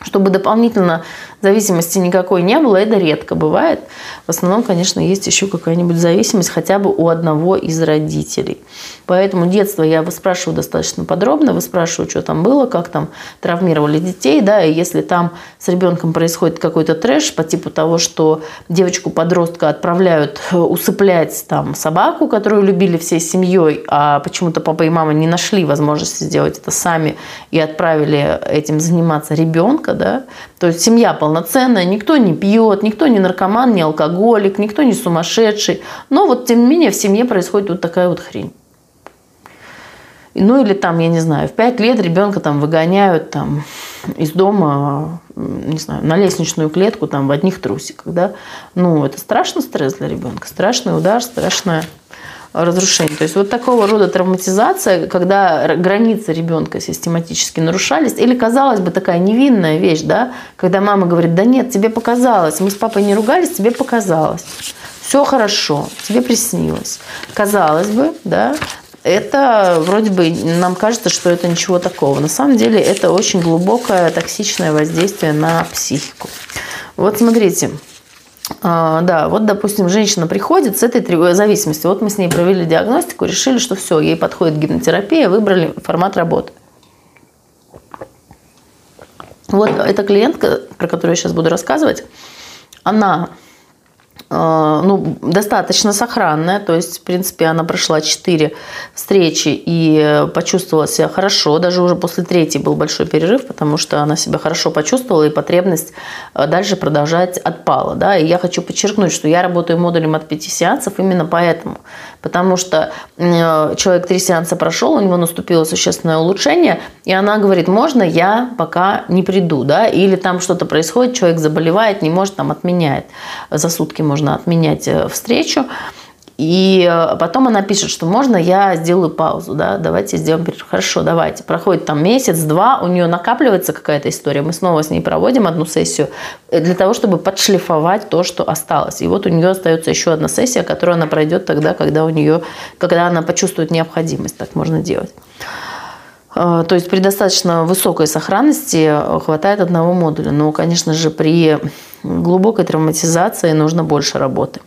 Чтобы дополнительно зависимости никакой не было, это редко бывает. В основном, конечно, есть еще какая-нибудь зависимость хотя бы у одного из родителей. Поэтому детство я выспрашиваю достаточно подробно, выспрашиваю, что там было, как там травмировали детей, да, и если там с ребенком происходит какой-то трэш по типу того, что девочку-подростка отправляют э, усыплять там собаку, которую любили всей семьей, а почему-то папа и мама не нашли возможности сделать это сами и отправили этим заниматься ребенка, да, то есть семья полноценная, никто не пьет, никто не наркоман, не алкоголик, никто не сумасшедший. Но вот тем не менее в семье происходит вот такая вот хрень. Ну или там, я не знаю, в пять лет ребенка там выгоняют там из дома, не знаю, на лестничную клетку там в одних трусиках, да. Ну, это страшный стресс для ребенка, страшный удар, страшная разрушений. То есть вот такого рода травматизация, когда границы ребенка систематически нарушались, или, казалось бы, такая невинная вещь, да, когда мама говорит, да нет, тебе показалось, мы с папой не ругались, тебе показалось. Все хорошо, тебе приснилось. Казалось бы, да, это вроде бы нам кажется, что это ничего такого. На самом деле это очень глубокое токсичное воздействие на психику. Вот смотрите, а, да, вот, допустим, женщина приходит с этой зависимостью. Вот мы с ней провели диагностику, решили, что все, ей подходит гипнотерапия, выбрали формат работы. Вот эта клиентка, про которую я сейчас буду рассказывать, она ну, достаточно сохранная, то есть, в принципе, она прошла 4 встречи и почувствовала себя хорошо, даже уже после третьей был большой перерыв, потому что она себя хорошо почувствовала, и потребность э, дальше продолжать отпала, да, и я хочу подчеркнуть, что я работаю модулем от 5 сеансов именно поэтому, потому что э, человек 3 сеанса прошел, у него наступило существенное улучшение, и она говорит, можно я пока не приду, да, или там что-то происходит, человек заболевает, не может, там отменяет, за сутки можно отменять э, встречу. И э, потом она пишет, что можно я сделаю паузу, да, давайте сделаем перерыв. Хорошо, давайте. Проходит там месяц-два, у нее накапливается какая-то история, мы снова с ней проводим одну сессию э, для того, чтобы подшлифовать то, что осталось. И вот у нее остается еще одна сессия, которую она пройдет тогда, когда у нее, когда она почувствует необходимость, так можно делать. То есть при достаточно высокой сохранности хватает одного модуля. Но, конечно же, при глубокой травматизации нужно больше работы.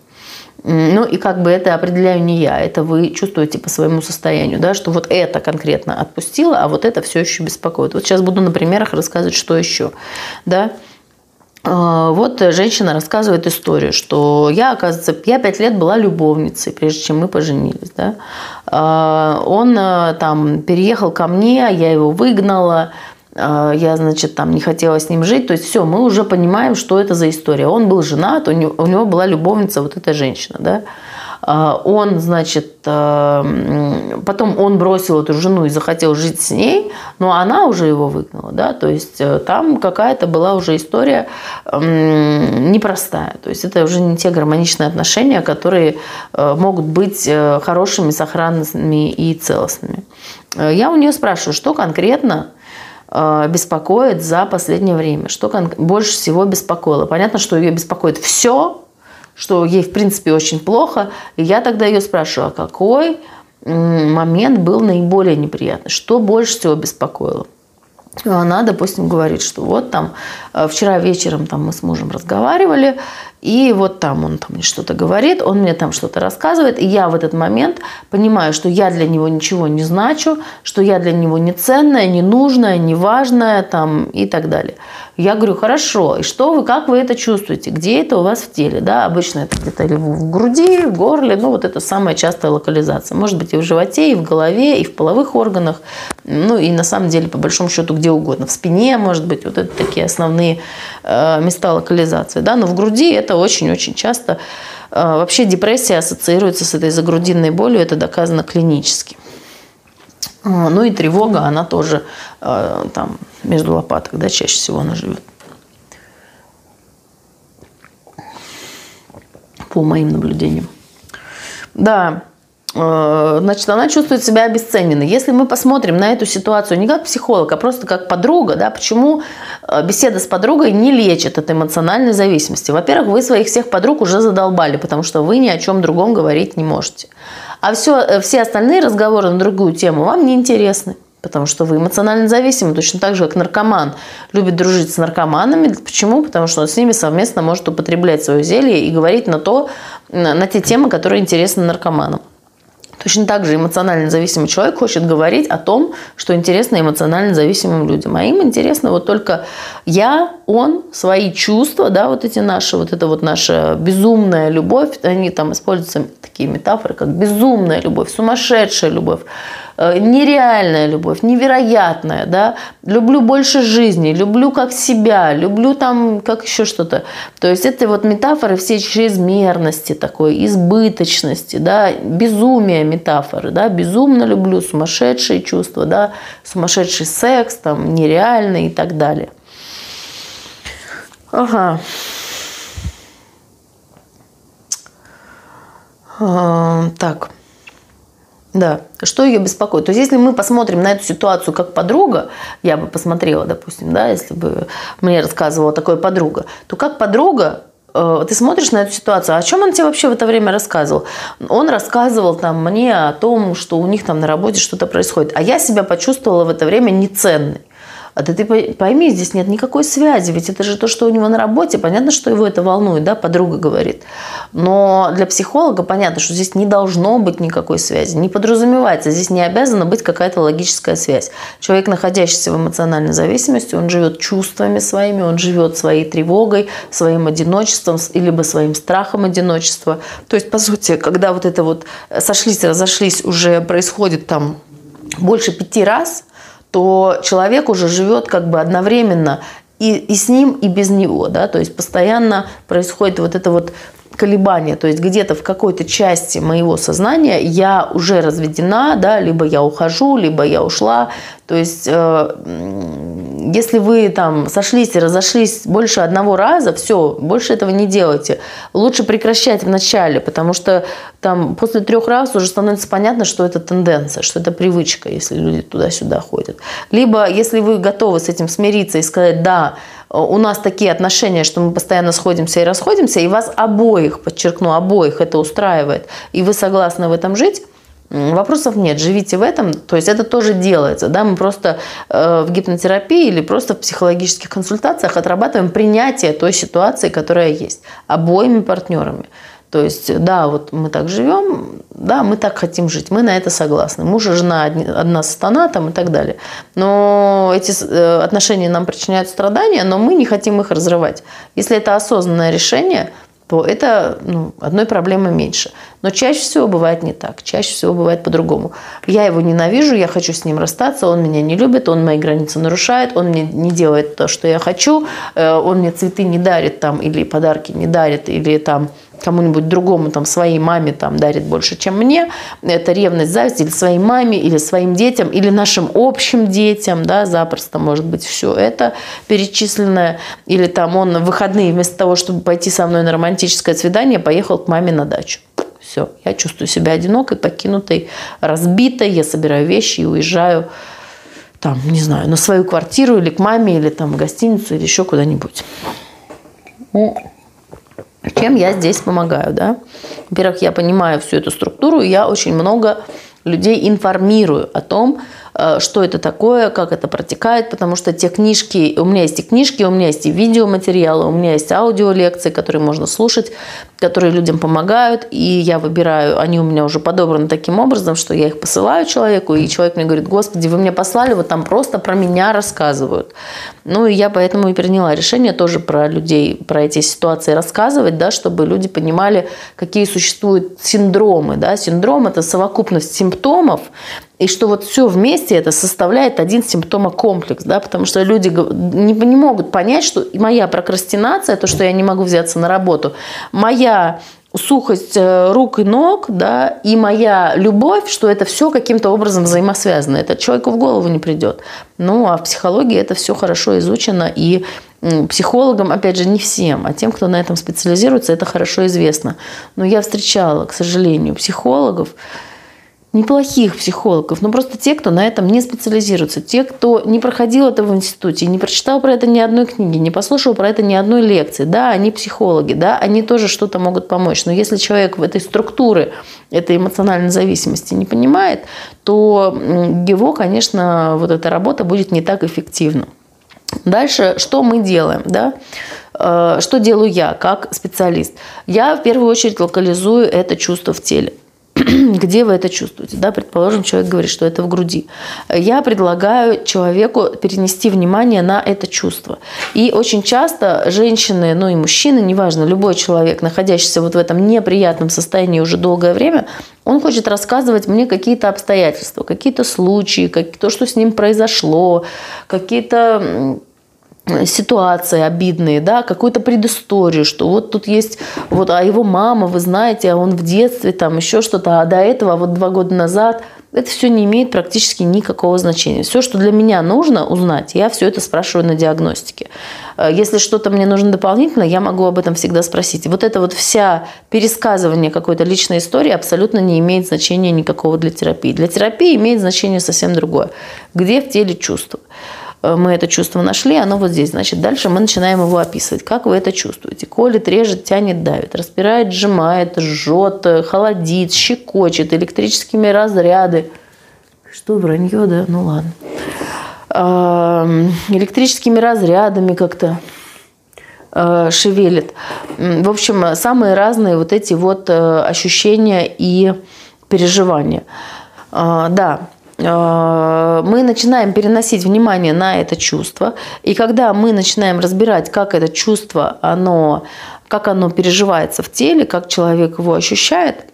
Ну и как бы это определяю не я, это вы чувствуете по своему состоянию, да, что вот это конкретно отпустило, а вот это все еще беспокоит. Вот сейчас буду на примерах рассказывать, что еще. Да. А, вот женщина рассказывает историю, что я, оказывается, я пять лет была любовницей, прежде чем мы поженились. Да? А, он э, там переехал ко мне, я его выгнала, я, значит, там не хотела с ним жить. То есть все, мы уже понимаем, что это за история. Он был женат, у него, у него была любовница вот эта женщина, да. А, он, значит, а, потом он бросил эту жену и захотел жить с ней, но она уже его выгнала, да, то есть э, там какая-то была уже история непростая, то есть это уже не те гармоничные отношения, которые э, могут быть э, хорошими, сохранными и целостными. Я у нее спрашиваю, что конкретно беспокоит за последнее время? Что больше всего беспокоило? Понятно, что ее беспокоит все, что ей, в принципе, очень плохо. И я тогда ее спрашиваю, а какой момент был наиболее неприятный? Что больше всего беспокоило? она, допустим, говорит, что вот там э, вчера вечером там мы с мужем разговаривали, и вот там он там что-то говорит, он мне там что-то рассказывает, и я в этот момент понимаю, что я для него ничего не значу, что я для него не ценная, не нужная, не важная там и так далее. Я говорю, хорошо, и что вы, как вы это чувствуете? Где это у вас в теле? Да, обычно это где-то или в груди, в горле, ну вот это самая частая локализация. Может быть и в животе, и в голове, и в половых органах, ну и на самом деле по большому счету где угодно. В спине, может быть, вот это такие основные э, места локализации. Да, но в груди это очень-очень часто. Э, вообще депрессия ассоциируется с этой загрудинной болью, это доказано клинически. А, ну и тревога, она тоже э, там между лопаток, да, чаще всего она живет. По моим наблюдениям. Да, э, значит, она чувствует себя обесцененной. Если мы посмотрим на эту ситуацию не как психолог, а просто как подруга, да, почему э, беседа с подругой не лечит от эмоциональной зависимости? Во-первых, вы своих всех подруг уже задолбали, потому что вы ни о чем другом говорить не можете. А все, э, все остальные разговоры на другую тему вам не интересны. Потому что вы эмоционально зависимы, точно так же, как наркоман любит дружить с наркоманами. Почему? Потому что он с ними совместно может употреблять свое зелье и говорить на, то, на те темы, которые интересны наркоманам. Точно так же эмоционально зависимый человек хочет говорить о том, что интересно эмоционально зависимым людям. А им интересно вот только я, он, свои чувства, да, вот эти наши, вот это вот наша безумная любовь, они там используются такие метафоры, как безумная любовь, сумасшедшая любовь. Э, нереальная любовь, невероятная, да, люблю больше жизни, люблю как себя, люблю там как еще что-то. То есть это вот метафоры всей чрезмерности такой, избыточности, да, безумия метафоры, да, безумно люблю, сумасшедшие чувства, да, сумасшедший секс, там, нереальный и так далее. Ага. А, так. Да, что ее беспокоит? То есть, если мы посмотрим на эту ситуацию как подруга, я бы посмотрела, допустим, да, если бы мне рассказывала такая подруга, то как подруга э, ты смотришь на эту ситуацию, а о чем он тебе вообще в это время рассказывал? Он рассказывал там мне о том, что у них там на работе что-то происходит, а я себя почувствовала в это время неценной. А да ты пойми, здесь нет никакой связи, ведь это же то, что у него на работе. Понятно, что его это волнует, да, подруга говорит. Но для психолога понятно, что здесь не должно быть никакой связи, не подразумевается, здесь не обязана быть какая-то логическая связь. Человек, находящийся в эмоциональной зависимости, он живет чувствами своими, он живет своей тревогой, своим одиночеством, либо своим страхом одиночества. То есть, по сути, когда вот это вот сошлись, разошлись, уже происходит там больше пяти раз – то человек уже живет как бы одновременно и, и с ним, и без него, да, то есть постоянно происходит вот это вот колебание, то есть где-то в какой-то части моего сознания я уже разведена, да, либо я ухожу, либо я ушла, то есть э, если вы там сошлись и разошлись больше одного раза, все, больше этого не делайте. Лучше прекращать в начале, потому что там после трех раз уже становится понятно, что это тенденция, что это привычка, если люди туда-сюда ходят. Либо если вы готовы с этим смириться и сказать, да, у нас такие отношения, что мы постоянно сходимся и расходимся, и вас обоих, подчеркну, обоих это устраивает, и вы согласны в этом жить, Вопросов нет, живите в этом, то есть это тоже делается, да, мы просто э, в гипнотерапии или просто в психологических консультациях отрабатываем принятие той ситуации, которая есть, обоими партнерами. То есть, да, вот мы так живем, да, мы так хотим жить, мы на это согласны. Муж и жена одна сатана там и так далее. Но эти э, отношения нам причиняют страдания, но мы не хотим их разрывать. Если это осознанное решение – то это ну, одной проблемы меньше. Но чаще всего бывает не так. Чаще всего бывает по-другому. Я его ненавижу, я хочу с ним расстаться, он меня не любит, он мои границы нарушает, он мне не делает то, что я хочу, э, он мне цветы не дарит там, или подарки не дарит, или там кому-нибудь другому, там, своей маме там, дарит больше, чем мне, это ревность, зависть или своей маме, или своим детям, или нашим общим детям, да, запросто может быть все это перечисленное, или там он в выходные вместо того, чтобы пойти со мной на романтическое свидание, поехал к маме на дачу. Все, я чувствую себя одинокой, покинутой, разбитой, я собираю вещи и уезжаю там, не знаю, на свою квартиру или к маме, или там в гостиницу, или еще куда-нибудь. Чем я здесь помогаю, да? Во-первых, я понимаю всю эту структуру, и я очень много людей информирую о том, что это такое, как это протекает, потому что те книжки, у меня есть и книжки, у меня есть и видеоматериалы, у меня есть аудиолекции, которые можно слушать, которые людям помогают, и я выбираю, они у меня уже подобраны таким образом, что я их посылаю человеку, и человек мне говорит, господи, вы мне послали, вот там просто про меня рассказывают. Ну, и я поэтому и приняла решение тоже про людей, про эти ситуации рассказывать, да, чтобы люди понимали, какие существуют синдромы. Да. Синдром – это совокупность симптомов, и что вот все вместе это составляет один симптомокомплекс, да, потому что люди не, не могут понять, что моя прокрастинация, то, что я не могу взяться на работу, моя сухость э, рук и ног, да, и моя любовь, что это все каким-то образом взаимосвязано. Это человеку в голову не придет. Ну, а в психологии это все хорошо изучено, и психологам, опять же, не всем, а тем, кто на этом специализируется, это хорошо известно. Но я встречала, к сожалению, психологов, неплохих психологов, но просто те, кто на этом не специализируется, те, кто не проходил это в институте, не прочитал про это ни одной книги, не послушал про это ни одной лекции. Да, они психологи, да, они тоже что-то могут помочь. Но если человек в этой структуре этой эмоциональной зависимости не понимает, то его, конечно, вот эта работа будет не так эффективна. Дальше, что мы делаем, да? Э, что делаю я как специалист? Я в первую очередь локализую это чувство в теле. где вы это чувствуете. Да? Предположим, человек говорит, что это в груди. Я предлагаю человеку перенести внимание на это чувство. И очень часто женщины, ну и мужчины, неважно, любой человек, находящийся вот в этом неприятном состоянии уже долгое время, он хочет рассказывать мне какие-то обстоятельства, какие-то случаи, как, то, что с ним произошло, какие-то ситуации обидные, да, какую-то предысторию, что вот тут есть, вот, а его мама, вы знаете, а он в детстве, там еще что-то, а до этого, вот два года назад, это все не имеет практически никакого значения. Все, что для меня нужно узнать, я все это спрашиваю на диагностике. Э, если что-то мне нужно дополнительно, я могу об этом всегда спросить. Вот это вот вся пересказывание какой-то личной истории абсолютно не имеет значения никакого для терапии. Для терапии имеет значение совсем другое. Где в теле чувства? Э, мы это чувство нашли, оно вот здесь. Значит, дальше мы начинаем его описывать. Как вы это чувствуете? Колет, режет, тянет, давит. Распирает, сжимает, жжет, холодит, щекочет, электрическими разряды. Что, вранье, да? Ну ладно. Электрическими разрядами как-то э, шевелит. В общем, самые разные вот эти вот э, ощущения и переживания. Да, Э, мы начинаем переносить внимание на это чувство. И когда мы начинаем разбирать, как это чувство, оно, как оно переживается в теле, как человек его ощущает,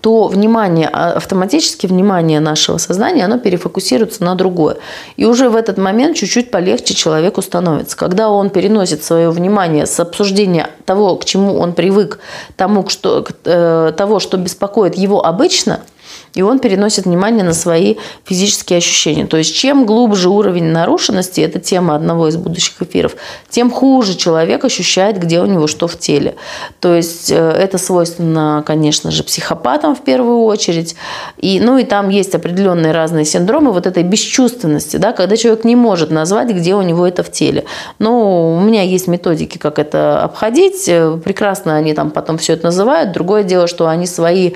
то внимание, а, автоматически внимание нашего сознания, оно перефокусируется на другое. И уже в этот момент чуть-чуть полегче человеку становится. Когда он переносит свое внимание с обсуждения того, к чему он привык, тому, что, э, того, что беспокоит его обычно – и он переносит внимание на свои физические ощущения. То есть чем глубже уровень нарушенности, это тема одного из будущих эфиров, тем хуже человек ощущает, где у него что в теле. То есть э, это свойственно, конечно же, психопатам в первую очередь. И, ну и там есть определенные разные синдромы вот этой бесчувственности, да, когда человек не может назвать, где у него это в теле. Но у меня есть методики, как это обходить. Э, прекрасно они там потом все это называют. Другое дело, что они свои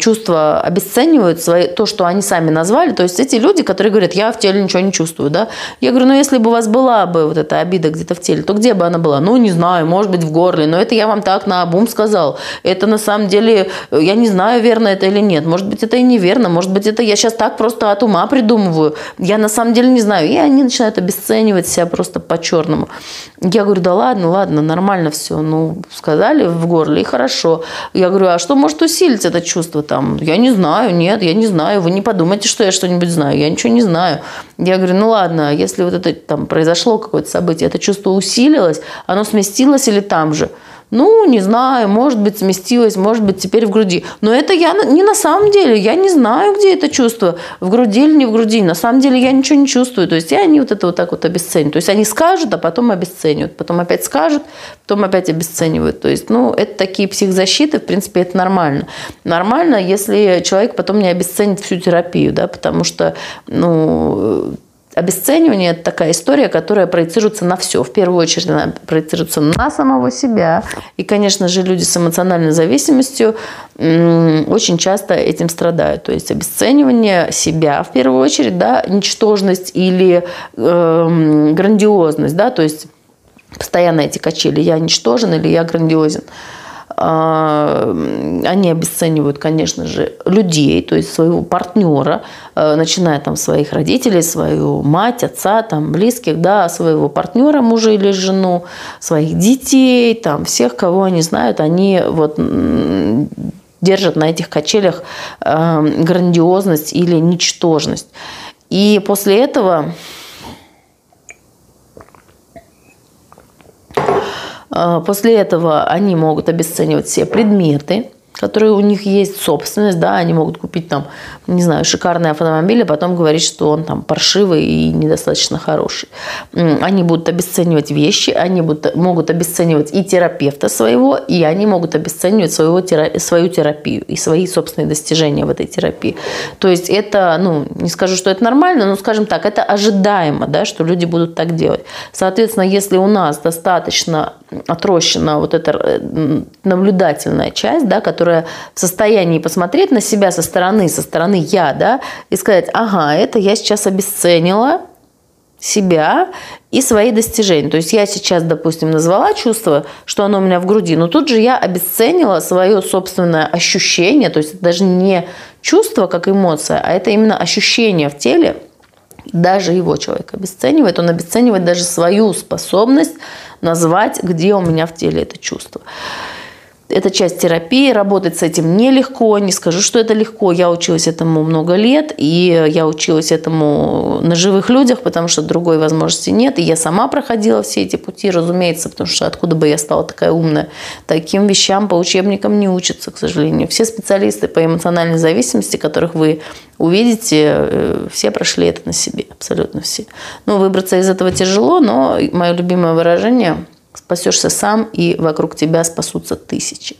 чувства обесценивают свои, то, что они сами назвали. То есть эти люди, которые говорят, я в теле ничего не чувствую, да. Я говорю, ну если бы у вас была бы вот эта обида где-то в теле, то где бы она была? Ну, не знаю, может быть, в горле, но это я вам так на обум сказал. Это на самом деле, я не знаю, верно это или нет. Может быть, это и неверно, может быть, это я сейчас так просто от ума придумываю. Я на самом деле не знаю. И они начинают обесценивать себя просто по-черному. Я говорю, да ладно, ладно, нормально все. Ну, сказали в горле, и хорошо. Я говорю, а что может усилить это чувство там? Я не знаю, нет, я не знаю. Вы не подумайте, что я что-нибудь знаю. Я ничего не знаю. Я говорю, ну ладно, если вот это там произошло какое-то событие, это чувство усилилось, оно сместилось или там же? Ну, не знаю, может быть, сместилось, может быть, теперь в груди. Но это я не на самом деле. Я не знаю, где это чувство, в груди или не в груди. На самом деле я ничего не чувствую. То есть, и они вот это вот так вот обесценивают. То есть, они скажут, а потом обесценивают. Потом опять скажут, потом опять обесценивают. То есть, ну, это такие психзащиты, в принципе, это нормально. Нормально, если человек потом не обесценит всю терапию, да, потому что, ну, обесценивание – это такая история, которая проецируется на все. В первую очередь она проецируется на самого себя. И, конечно же, люди с эмоциональной зависимостью очень часто этим страдают. То есть обесценивание себя в первую очередь, да, ничтожность или э, грандиозность, да, то есть постоянно эти качели. Я ничтожен или я грандиозен. А, они обесценивают, конечно же, людей, то есть своего партнера, э, начиная там своих родителей, свою мать, отца, там близких, да, своего партнера, мужа или жену, своих детей, там всех, кого они знают, они вот держат на этих качелях э, грандиозность или ничтожность. И после этого после этого они могут обесценивать все предметы, которые у них есть собственность, да, они могут купить там, не знаю, шикарный автомобиль, а потом говорить, что он там паршивый и недостаточно хороший. Они будут обесценивать вещи, они будут, могут обесценивать и терапевта своего, и они могут обесценивать своего, свою терапию и свои собственные достижения в этой терапии. То есть это, ну, не скажу, что это нормально, но, скажем так, это ожидаемо, да, что люди будут так делать. Соответственно, если у нас достаточно отрощена вот эта э, наблюдательная часть, да, которая в состоянии посмотреть на себя со стороны, со стороны я, да, и сказать, ага, это я сейчас обесценила себя и свои достижения. То есть я сейчас, допустим, назвала чувство, что оно у меня в груди, но тут же я обесценила свое собственное ощущение, то есть это даже не чувство как эмоция, а это именно ощущение в теле, даже его человек обесценивает, он обесценивает даже свою способность назвать, где у меня в теле это чувство. Это часть терапии, работать с этим нелегко, не скажу, что это легко. Я училась этому много лет, и я училась этому на живых людях, потому что другой возможности нет. И я сама проходила все эти пути, разумеется, потому что откуда бы я стала такая умная. Таким вещам по учебникам не учатся, к сожалению. Все специалисты по эмоциональной зависимости, которых вы увидите, э, все прошли это на себе, абсолютно все. Ну, выбраться из этого тяжело, но мое любимое выражение – Спасешься сам, и вокруг тебя спасутся тысячи.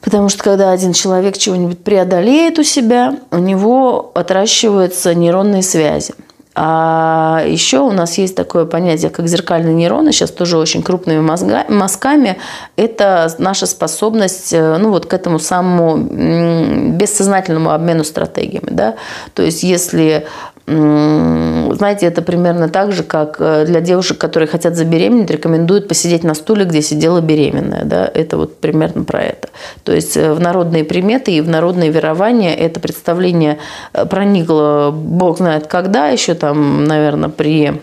Потому что когда один человек чего-нибудь преодолеет у себя, у него отращиваются нейронные связи. А еще у нас есть такое понятие, как зеркальные нейроны, сейчас тоже очень крупными мозга, мазками. Это наша способность э, ну, вот к этому самому бессознательному обмену стратегиями. Да? То есть если знаете, это примерно так же, как э, для девушек, которые хотят забеременеть, рекомендуют посидеть на стуле, где сидела беременная. Да? Это вот примерно про это. То есть э, в народные приметы и в народные верования это представление э, проникло, бог знает когда, еще там, наверное, при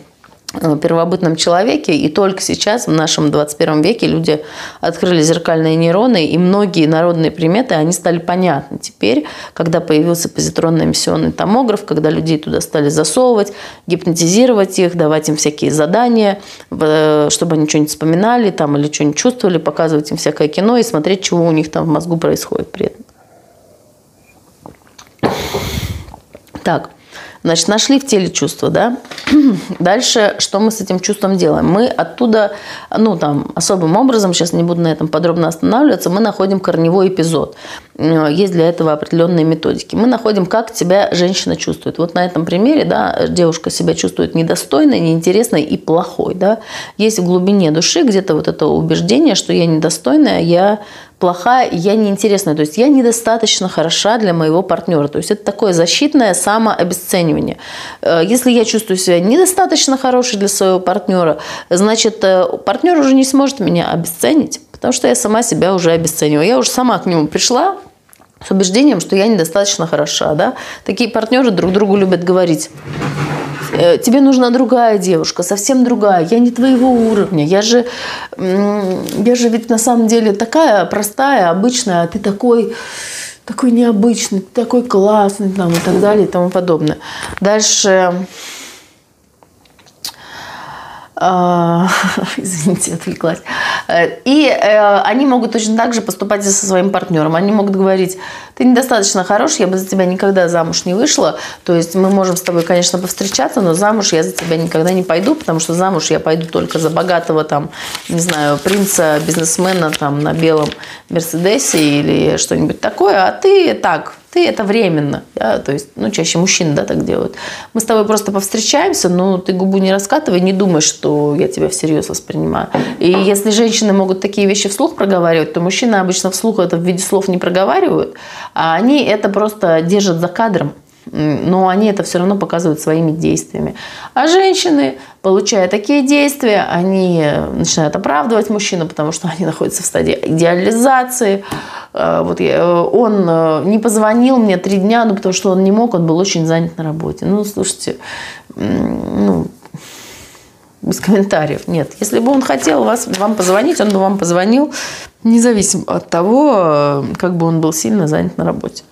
первобытном человеке, и только сейчас, в нашем 21 веке, люди открыли зеркальные нейроны, и многие народные приметы, они стали понятны теперь, когда появился позитронно-эмиссионный томограф, когда людей туда стали засовывать, гипнотизировать их, давать им всякие задания, э, чтобы они что-нибудь вспоминали там, или что-нибудь чувствовали, показывать им всякое кино и смотреть, чего у них там в мозгу происходит при этом. Так, Значит, нашли в теле чувство, да? Дальше, что мы с этим чувством делаем? Мы оттуда, ну, там, особым образом, сейчас не буду на этом подробно останавливаться, мы находим корневой эпизод. Есть для этого определенные методики. Мы находим, как тебя женщина чувствует. Вот на этом примере, да, девушка себя чувствует недостойной, неинтересной и плохой, да. Есть в глубине души где-то вот это убеждение, что я недостойная, я плохая, я неинтересная. То есть я недостаточно хороша для моего партнера. То есть это такое защитное самообесценивание. Э, если я чувствую себя недостаточно хорошей для своего партнера, значит, э, партнер уже не сможет меня обесценить, потому что я сама себя уже обесцениваю. Я уже сама к нему пришла, с убеждением, что я недостаточно хороша. Да? Такие партнеры друг другу любят говорить. Э, тебе нужна другая девушка, совсем другая. Я не твоего уровня. Я же, я же ведь на самом деле такая простая, обычная, а ты такой такой необычный, такой классный там, и так далее и тому подобное. Дальше извините, отвлеклась. И э, они могут точно так же поступать и со своим партнером. Они могут говорить, ты недостаточно хорош, я бы за тебя никогда замуж не вышла. То есть мы можем с тобой, конечно, повстречаться, но замуж я за тебя никогда не пойду, потому что замуж я пойду только за богатого там, не знаю, принца, бизнесмена там на белом Мерседесе или что-нибудь такое. А ты так, ты это временно, да, то есть, ну, чаще мужчины, да, так делают. Мы с тобой просто повстречаемся, но ты губу не раскатывай, не думай, что я тебя всерьез воспринимаю. И если женщины могут такие вещи вслух проговаривать, то мужчины обычно вслух это в виде слов не проговаривают, а они это просто держат за кадром но они это все равно показывают своими действиями. А женщины, получая такие действия, они начинают оправдывать мужчину, потому что они находятся в стадии идеализации. Э, вот я, он э, не позвонил мне три дня, ну, потому что он не мог, он был очень занят на работе. Ну, слушайте, ну, без комментариев. Нет, если бы он хотел вас, вам позвонить, он бы вам позвонил, независимо от того, э, как бы он был сильно занят на работе.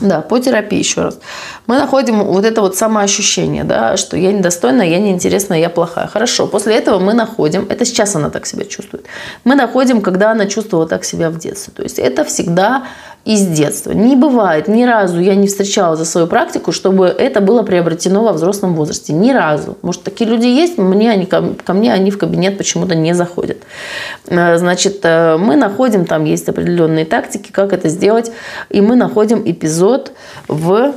Да, по терапии еще раз. Мы находим вот это вот самоощущение, да, что я недостойна, я неинтересна, я плохая. Хорошо, после этого мы находим, это сейчас она так себя чувствует, мы находим, когда она чувствовала так себя в детстве. То есть это всегда из детства. Не бывает, ни разу я не встречала за свою практику, чтобы это было приобретено во взрослом возрасте. Ни разу. Может, такие люди есть, мне они, ко, ко мне они в кабинет почему-то не заходят. Э, значит, э, мы находим, там есть определенные тактики, как это сделать, и мы находим эпизод в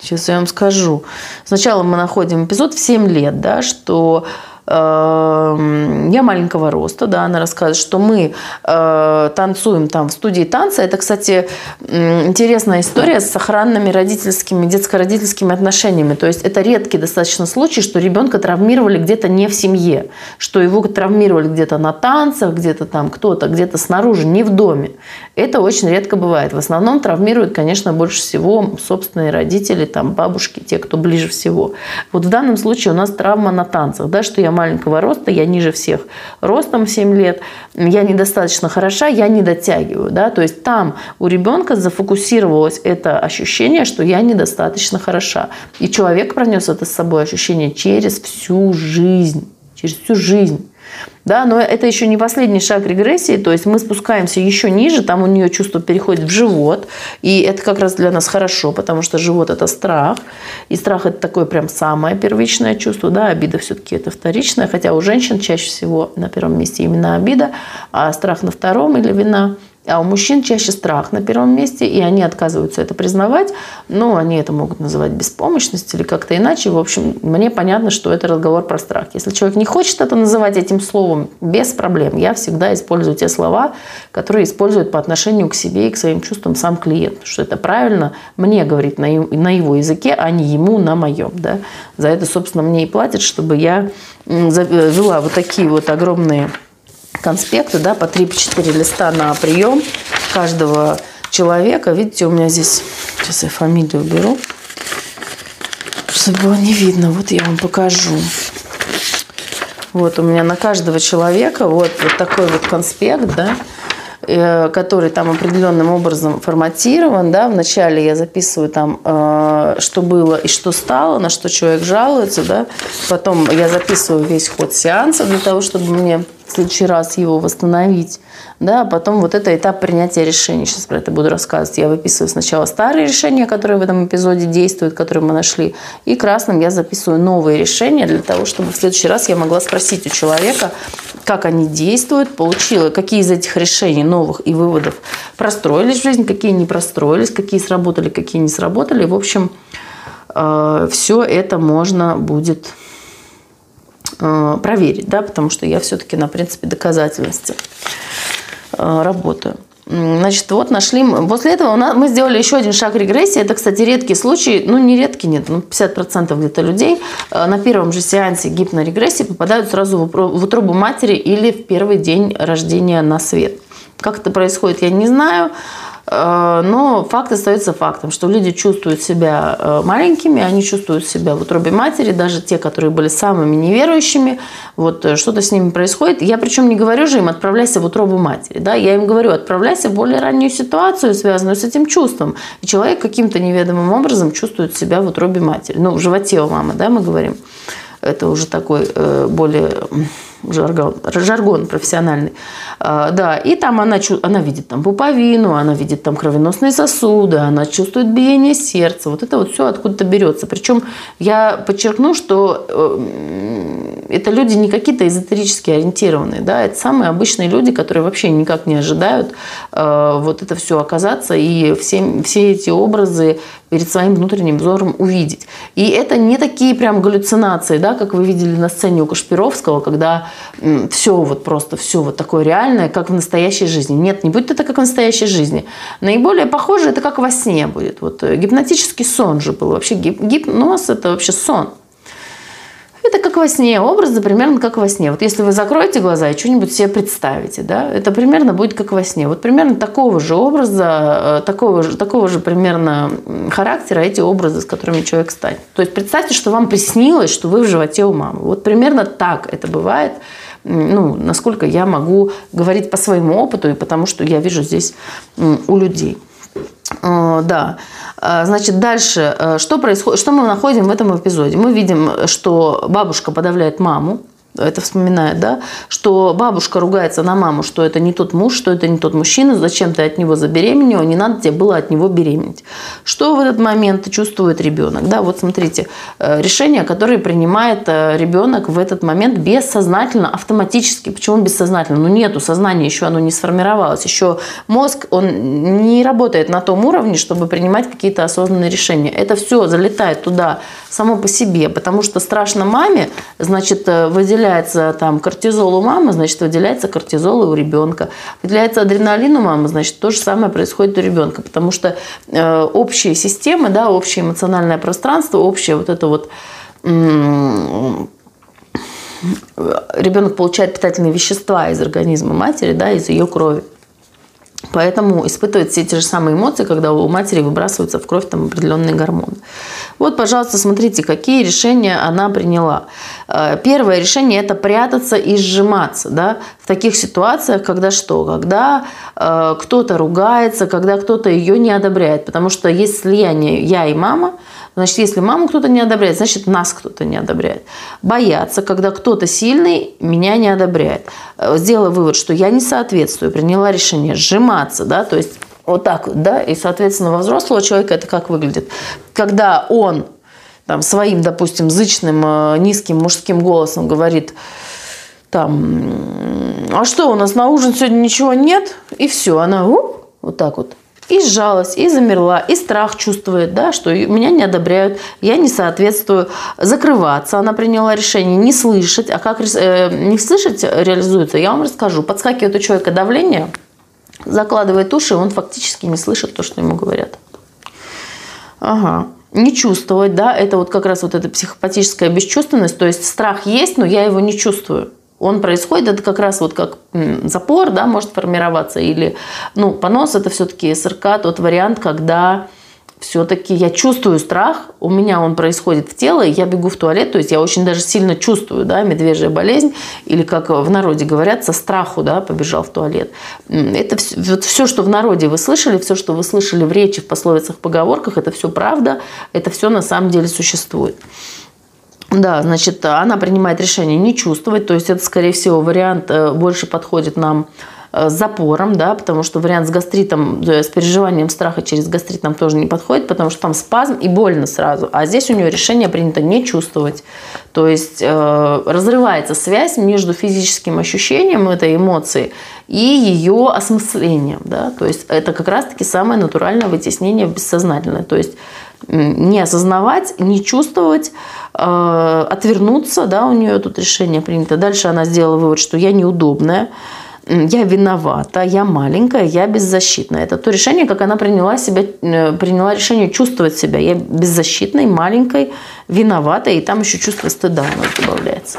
Сейчас я вам скажу. Сначала мы находим эпизод в 7 лет, да, что я маленького роста, да, она рассказывает, что мы э, танцуем там в студии танца. Это, кстати, интересная история с охранными родительскими, детско-родительскими отношениями. То есть это редкий достаточно случай, что ребенка травмировали где-то не в семье, что его травмировали где-то на танцах, где-то там кто-то, где-то снаружи, не в доме. Это очень редко бывает. В основном травмируют, конечно, больше всего собственные родители, там бабушки, те, кто ближе всего. Вот в данном случае у нас травма на танцах, да, что я маленького роста, я ниже всех ростом 7 лет, я недостаточно хороша, я не дотягиваю. Да? То есть там у ребенка зафокусировалось это ощущение, что я недостаточно хороша. И человек пронес это с собой ощущение через всю жизнь. Через всю жизнь. Да, но это еще не последний шаг регрессии, то есть мы спускаемся еще ниже, там у нее чувство переходит в живот, и это как раз для нас хорошо, потому что живот – это страх, и страх – это такое прям самое первичное чувство, да, обида все-таки это вторичное, хотя у женщин чаще всего на первом месте именно обида, а страх на втором или вина – а у мужчин чаще страх на первом месте, и они отказываются это признавать. Но они это могут называть беспомощность или как-то иначе. В общем, мне понятно, что это разговор про страх. Если человек не хочет это называть этим словом, без проблем. Я всегда использую те слова, которые используют по отношению к себе и к своим чувствам сам клиент. Что это правильно мне говорить на его языке, а не ему на моем. Да? За это, собственно, мне и платят, чтобы я вела вот такие вот огромные конспекты, да, по 3-4 листа на прием каждого человека. Видите, у меня здесь, сейчас я фамилию уберу, чтобы было не видно. Вот я вам покажу. Вот у меня на каждого человека вот, вот такой вот конспект, да, Э, который там определенным образом форматирован. Да? Вначале я записываю там, э, что было и что стало, на что человек жалуется. Да? Потом я записываю весь ход сеанса для того, чтобы мне в следующий раз его восстановить. Да, потом вот это этап принятия решений. Сейчас про это буду рассказывать. Я выписываю сначала старые решения, которые в этом эпизоде действуют, которые мы нашли. И красным я записываю новые решения для того, чтобы в следующий раз я могла спросить у человека, как они действуют, получила, какие из этих решений новых и выводов простроились в жизнь, какие не простроились, какие сработали, какие не сработали. В общем, э, все это можно будет проверить, да, потому что я все-таки на принципе доказательности э, работаю. Значит, вот нашли. После этого мы сделали еще один шаг регрессии. Это, кстати, редкий случай. Ну, не редкий, нет. Ну, 50% где-то людей э, на первом же сеансе гипнорегрессии попадают сразу в утробу матери или в первый день рождения на свет. Как это происходит, я не знаю. Э, но факт остается фактом, что люди чувствуют себя э, маленькими, они чувствуют себя в утробе матери, даже те, которые были самыми неверующими, вот э, что-то с ними происходит. Я причем не говорю же им отправляйся в утробу матери, да, я им говорю отправляйся в более раннюю ситуацию, связанную с этим чувством. И человек каким-то неведомым образом чувствует себя в утробе матери, ну в животе у мамы, да, мы говорим. Это уже такой более жаргон, жаргон профессиональный. А, да, и там она, она видит там пуповину, она видит там кровеносные сосуды, она чувствует биение сердца. Вот это вот все откуда-то берется. Причем я подчеркну, что э, это люди не какие-то эзотерически ориентированные, да, это самые обычные люди, которые вообще никак не ожидают э, вот это все оказаться и все, все эти образы перед своим внутренним взором увидеть. И это не такие прям галлюцинации, да, как вы видели на сцене у Кашпировского, когда все вот просто, все вот такое реальное, как в настоящей жизни. Нет, не будет это как в настоящей жизни. Наиболее похоже это как во сне будет. Вот э, гипнотический сон же был. Вообще гипноз – это вообще сон. Это как во сне, образы примерно как во сне. Вот если вы закроете глаза и что-нибудь себе представите, да, это примерно будет как во сне. Вот примерно такого же образа, э, такого же, такого же примерно характера эти образы, с которыми человек станет. То есть представьте, что вам приснилось, что вы в животе у мамы. Вот примерно так это бывает ну, насколько я могу говорить по своему опыту и потому, что я вижу здесь у людей. Э, да. Э, значит, дальше, э, что происходит, что мы находим в этом эпизоде? Мы видим, что бабушка подавляет маму, это вспоминает, да, что бабушка ругается на маму, что это не тот муж, что это не тот мужчина, зачем ты от него забеременела, не надо тебе было от него беременеть. Что в этот момент чувствует ребенок? Да, вот смотрите, э, решение, которое принимает э, ребенок в этот момент бессознательно, автоматически. Почему бессознательно? Ну, нету сознания, еще оно не сформировалось, еще мозг, он не работает на том уровне, чтобы принимать какие-то осознанные решения. Это все залетает туда само по себе, потому что страшно маме, значит, э, выделяется там кортизол у мамы, значит, выделяется кортизол и у ребенка. Выделяется адреналин у мамы, значит, то же самое происходит у ребенка, потому что э, общие системы, да, общее эмоциональное пространство, общее вот это вот ребенок получает питательные вещества из организма матери, да, из ее крови. Поэтому испытывает все те же самые эмоции, когда у матери выбрасываются в кровь там определенные гормоны. Вот, пожалуйста, смотрите, какие решения она приняла. Э, первое решение – это прятаться и сжиматься. Да? В таких ситуациях, когда что? Когда э, кто-то ругается, когда кто-то ее не одобряет. Потому что есть слияние «я» и «мама», Значит, если маму кто-то не одобряет, значит, нас кто-то не одобряет. Бояться, когда кто-то сильный меня не одобряет. Э, сделала вывод, что я не соответствую, приняла решение сжиматься, да, то есть вот так вот, да, и, соответственно, во взрослого человека это как выглядит? Когда он там, своим, допустим, зычным, э, низким мужским голосом говорит, там, а что, у нас на ужин сегодня ничего нет? И все, она уп, вот так вот и сжалась, и замерла, и страх чувствует, да, что меня не одобряют, я не соответствую, закрываться. Она приняла решение не слышать, а как э, не слышать реализуется, я вам расскажу. Подскакивает у человека давление, закладывает уши, он фактически не слышит то, что ему говорят. Ага. Не чувствовать, да, это вот как раз вот эта психопатическая бесчувственность, то есть страх есть, но я его не чувствую он происходит, это как раз вот как запор, да, может формироваться, или, ну, понос это все-таки СРК, тот вариант, когда все-таки я чувствую страх, у меня он происходит в тело, я бегу в туалет, то есть я очень даже сильно чувствую, да, медвежья болезнь, или как в народе говорят, со страху, да, побежал в туалет. Это все, вот все, что в народе вы слышали, все, что вы слышали в речи, в пословицах, поговорках, это все правда, это все на самом деле существует. Да, значит, она принимает решение не чувствовать, то есть это, скорее всего, вариант э, больше подходит нам с запором, да, потому что вариант с гастритом, с переживанием страха через гастрит нам тоже не подходит, потому что там спазм и больно сразу. А здесь у нее решение принято не чувствовать. То есть э, разрывается связь между физическим ощущением этой эмоции и ее осмыслением. Да? То есть это как раз-таки самое натуральное вытеснение бессознательное. То есть не осознавать, не чувствовать, э, отвернуться, да, у нее тут решение принято. Дальше она сделала вывод, что я неудобная, я виновата, я маленькая, я беззащитная. Это то решение, как она приняла, себя, э, приняла решение чувствовать себя. Я беззащитной, маленькой, виноватой, и там еще чувство стыда у нас добавляется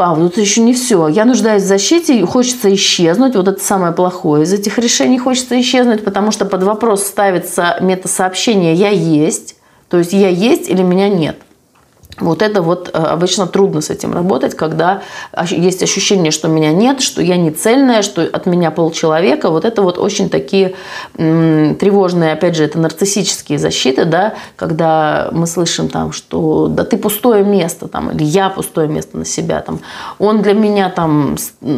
а, вот это еще не все. Я нуждаюсь в защите, хочется исчезнуть. Вот это самое плохое из этих решений хочется исчезнуть, потому что под вопрос ставится метасообщение «я есть», то есть «я есть» или «меня нет». Вот это вот э, обычно трудно с этим работать, когда есть ощущение, что меня нет, что я не цельная, что от меня полчеловека. Вот это вот очень такие тревожные, опять же, это нарциссические защиты, да, когда мы слышим там, что да ты пустое место, там, или я пустое место на себя, там, он для меня там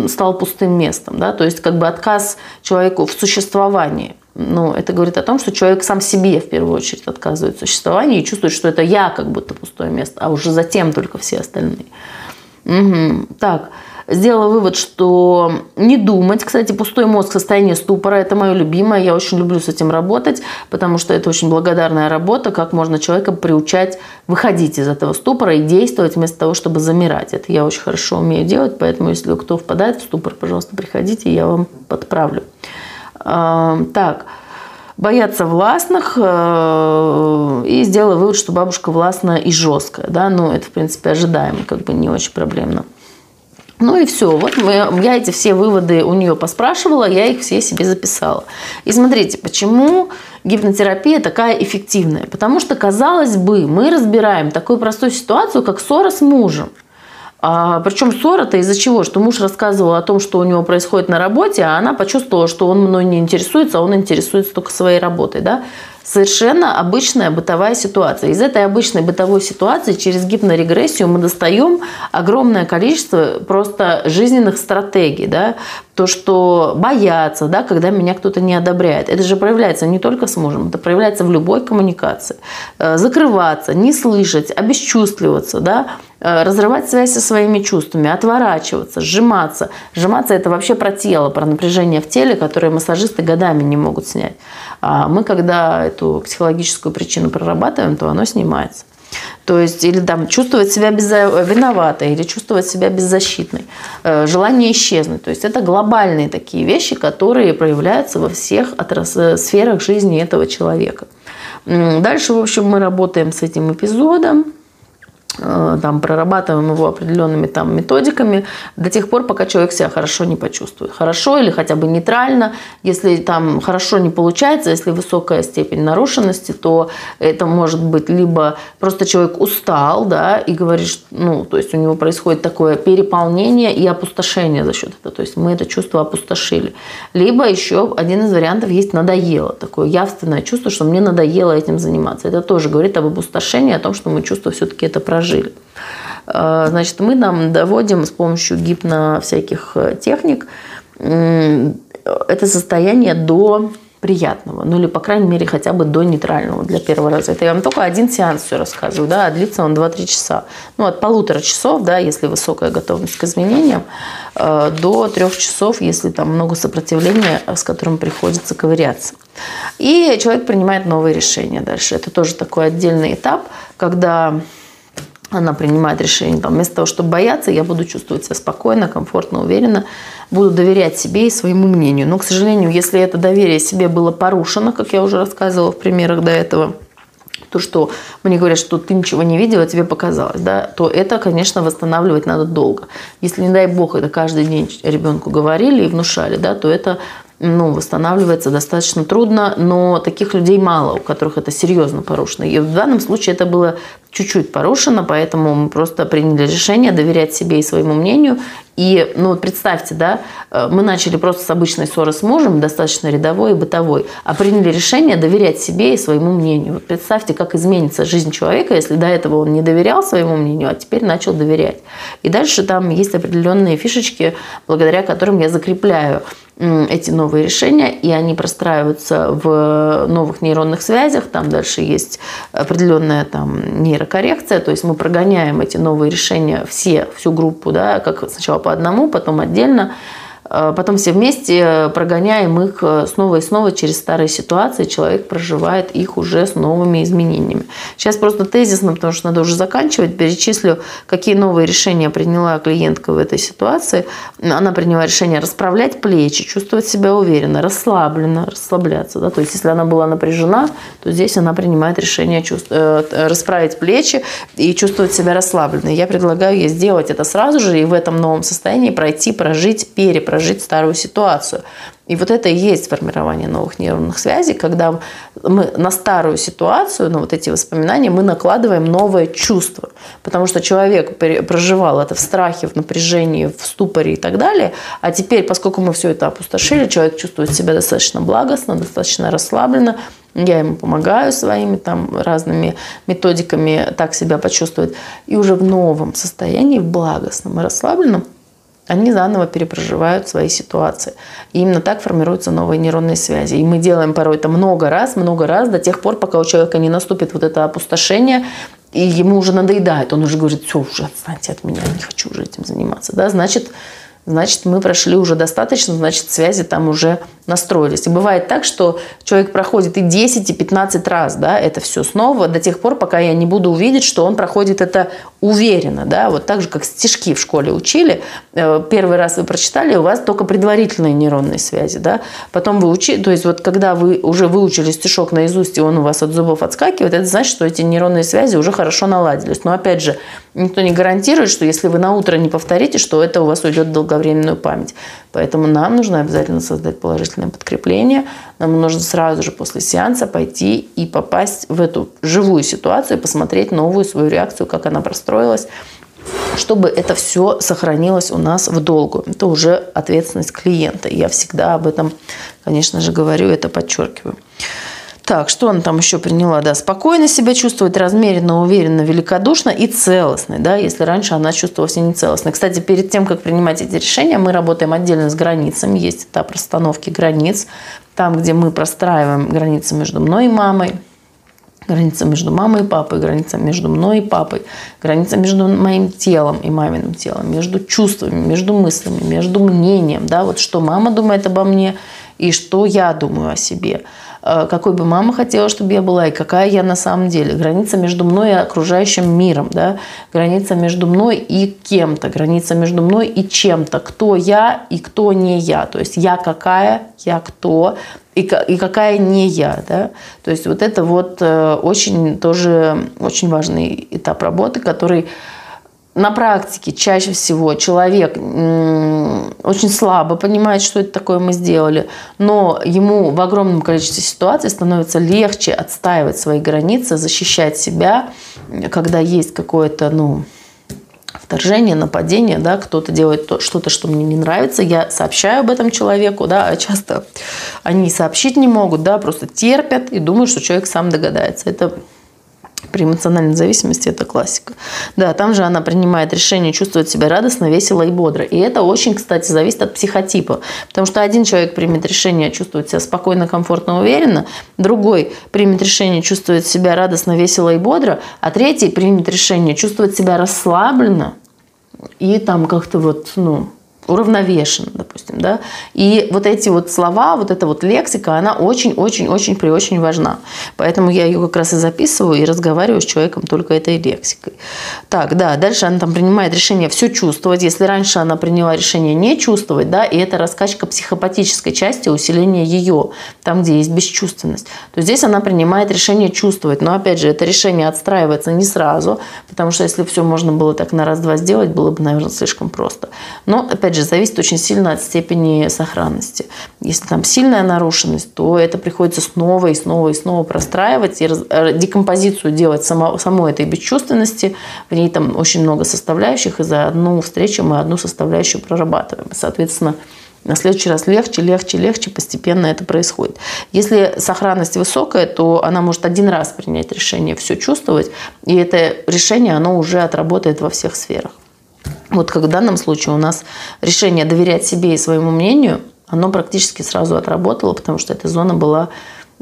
стал пустым местом, да, то есть как бы отказ человеку в существовании ну, это говорит о том, что человек сам себе в первую очередь отказывает в существовании и чувствует, что это я как будто пустое место, а уже затем только все остальные. Угу. Так, сделала вывод, что не думать. Кстати, пустой мозг, состояние ступора – это мое любимое. Я очень люблю с этим работать, потому что это очень благодарная работа, как можно человека приучать выходить из этого ступора и действовать вместо того, чтобы замирать. Это я очень хорошо умею делать, поэтому если кто впадает в ступор, пожалуйста, приходите, я вам подправлю. Так, бояться властных э, и сделала вывод, что бабушка властная и жесткая. Да? Ну, это, в принципе, ожидаемо, как бы не очень проблемно. Ну и все. Вот мы, я эти все выводы у нее поспрашивала, я их все себе записала. И смотрите, почему гипнотерапия такая эффективная? Потому что, казалось бы, мы разбираем такую простую ситуацию, как ссора с мужем. А, причем ссора-то из-за чего? Что муж рассказывал о том, что у него происходит на работе, а она почувствовала, что он мной не интересуется, а он интересуется только своей работой. Да? Совершенно обычная бытовая ситуация. Из этой обычной бытовой ситуации через гипнорегрессию мы достаем огромное количество просто жизненных стратегий. Да? То, что бояться, да, когда меня кто-то не одобряет. Это же проявляется не только с мужем, это проявляется в любой коммуникации. Э, закрываться, не слышать, обесчувствливаться, да, Э, разрывать связь со своими чувствами, отворачиваться, сжиматься. Сжиматься – это вообще про тело, про напряжение в теле, которое массажисты годами не могут снять. А мы, когда эту психологическую причину прорабатываем, то оно снимается. То есть, или там чувствовать себя виноватой, или чувствовать себя беззащитной, э, желание исчезнуть. То есть, это глобальные такие вещи, которые проявляются во всех отрас... Э, сферах жизни этого человека. Дальше, в общем, мы работаем с этим эпизодом. Э, там, прорабатываем его определенными там, методиками до тех пор, пока человек себя хорошо не почувствует. Хорошо или хотя бы нейтрально. Если там хорошо не получается, если высокая степень нарушенности, то это может быть либо просто человек устал, да, и говорит, ну, то есть у него происходит такое переполнение и опустошение за счет этого. То есть мы это чувство опустошили. Либо еще один из вариантов есть надоело. Такое явственное чувство, что мне надоело этим заниматься. Это тоже говорит об опустошении, о том, что мы чувство все-таки это прожили прожили. Э, значит, мы нам доводим с помощью гипно всяких э, техник это состояние до приятного, ну или, по крайней мере, хотя бы до нейтрального для первого раза. Это я вам только один сеанс все рассказываю, да, а длится он 2-3 часа. Ну, от полутора часов, да, если высокая готовность к изменениям, э, до трех часов, если там много сопротивления, с которым приходится ковыряться. И человек принимает новые решения дальше. Это тоже такой отдельный этап, когда она принимает решение. Там, вместо того, чтобы бояться, я буду чувствовать себя спокойно, комфортно, уверенно, буду доверять себе и своему мнению. Но, к сожалению, если это доверие себе было порушено, как я уже рассказывала в примерах до этого, то, что мне говорят, что ты ничего не видела, тебе показалось, да, то это, конечно, восстанавливать надо долго. Если, не дай бог, это каждый день ребенку говорили и внушали, да, то это ну, восстанавливается достаточно трудно, но таких людей мало, у которых это серьезно порушено. И в данном случае это было чуть-чуть порушено, поэтому мы просто приняли решение доверять себе и своему мнению. И, ну, представьте, да, э, мы начали просто с обычной ссоры с мужем, достаточно рядовой и бытовой, а приняли решение доверять себе и своему мнению. Вот представьте, как изменится жизнь человека, если до этого он не доверял своему мнению, а теперь начал доверять. И дальше там есть определенные фишечки, благодаря которым я закрепляю эти новые решения, и они простраиваются в новых нейронных связях. Там дальше есть определенная там нейрокоррекция, то есть мы прогоняем эти новые решения все, всю группу, да, как сначала по одному, потом отдельно, потом все вместе прогоняем их э, снова и снова через старые ситуации, человек проживает их уже с новыми изменениями. Сейчас просто тезисно, потому что надо уже заканчивать, перечислю, какие новые решения приняла клиентка в этой ситуации. Она приняла решение расправлять плечи, чувствовать себя уверенно, расслабленно, расслабляться. Да? То есть, если она была напряжена, то здесь она принимает решение чувств... Э, расправить плечи и чувствовать себя расслабленно. Я предлагаю ей сделать это сразу же и в этом новом состоянии пройти, прожить, перепрожить перепрожить старую ситуацию. И вот это и есть формирование новых нейронных связей, когда мы на старую ситуацию, на вот эти воспоминания, мы накладываем новое чувство. Потому что человек проживал это в страхе, в напряжении, в ступоре и так далее. А теперь, поскольку мы все это опустошили, человек чувствует себя достаточно благостно, достаточно расслабленно, я ему помогаю своими там разными методиками так себя почувствовать. И уже в новом состоянии, в благостном и расслабленном, они заново перепроживают свои ситуации. И именно так формируются новые нейронные связи. И мы делаем порой это много раз, много раз, до тех пор, пока у человека не наступит вот это опустошение, и ему уже надоедает, он уже говорит, все, уже отстаньте от меня, не хочу уже этим заниматься. Да? Значит, значит, мы прошли уже достаточно, значит, связи там уже настроились. И бывает так, что человек проходит и 10, и 15 раз, да, это все снова, до тех пор, пока я не буду увидеть, что он проходит это уверенно, да, вот так же, как стишки в школе учили. Э, первый раз вы прочитали, у вас только предварительные нейронные связи, да, потом вы учили, то есть вот когда вы уже выучили стишок наизусть, и он у вас от зубов отскакивает, это значит, что эти нейронные связи уже хорошо наладились. Но опять же, никто не гарантирует, что если вы на утро не повторите, что это у вас уйдет в долговременную память. Поэтому нам нужно обязательно создать положительное подкрепление. Нам нужно сразу же после сеанса пойти и попасть в эту живую ситуацию, посмотреть новую свою реакцию, как она простроилась, чтобы это все сохранилось у нас в долгу. Это уже ответственность клиента. Я всегда об этом, конечно же, говорю, это подчеркиваю. Так, что она там еще приняла? Да, спокойно себя чувствовать, размеренно, уверенно, великодушно и целостной, да, если раньше она чувствовала себя нецелостной. Кстати, перед тем, как принимать эти решения, мы работаем отдельно с границами. Есть этап расстановки границ, там, где мы простраиваем границы между мной и мамой, граница между мамой и папой, граница между мной и папой, граница между моим телом и маминым телом, между чувствами, между мыслями, между мнением, да, вот что мама думает обо мне и что я думаю о себе. Э, какой бы мама хотела, чтобы я была, и какая я на самом деле. Граница между мной и окружающим миром, да? граница между мной и кем-то, граница между мной и чем-то. Кто я и кто не я. То есть я какая, я кто, и, какая не я. Да? То есть вот это вот э, очень тоже очень важный этап работы, который на практике чаще всего человек очень слабо понимает, что это такое мы сделали, но ему в огромном количестве ситуаций становится легче отстаивать свои границы, защищать себя, когда есть какое-то, ну, вторжение, нападение, да, кто-то делает что-то, что мне не нравится, я сообщаю об этом человеку, да, а часто они сообщить не могут, да, просто терпят и думают, что человек сам догадается. Это при эмоциональной зависимости это классика. Да, там же она принимает решение чувствовать себя радостно, весело и бодро. И это очень, кстати, зависит от психотипа. Потому что один человек примет решение чувствовать себя спокойно, комфортно, уверенно, другой примет решение чувствовать себя радостно, весело и бодро, а третий примет решение чувствовать себя расслабленно и там как-то вот, ну, уравновешен, допустим, да. И вот эти вот слова, вот эта вот лексика, она очень-очень-очень при очень важна. Поэтому я ее как раз и записываю и разговариваю с человеком только этой лексикой. Так, да, дальше она там принимает решение все чувствовать. Если раньше она приняла решение не чувствовать, да, и это раскачка психопатической части, усиление ее, там, где есть бесчувственность, то здесь она принимает решение чувствовать. Но опять же, это решение отстраивается не сразу, потому что если все можно было так на раз-два сделать, было бы, наверное, слишком просто. Но, опять же, же, зависит очень сильно от степени сохранности. Если там сильная нарушенность, то это приходится снова и снова и снова простраивать и э, декомпозицию делать само, самой этой бесчувственности. В ней там очень много составляющих, и за одну встречу мы одну составляющую прорабатываем. Соответственно, на следующий раз легче, легче, легче постепенно это происходит. Если сохранность высокая, то она может один раз принять решение все чувствовать, и это решение, оно уже отработает во всех сферах. Вот как в данном случае у нас решение доверять себе и своему мнению, оно практически сразу отработало, потому что эта зона была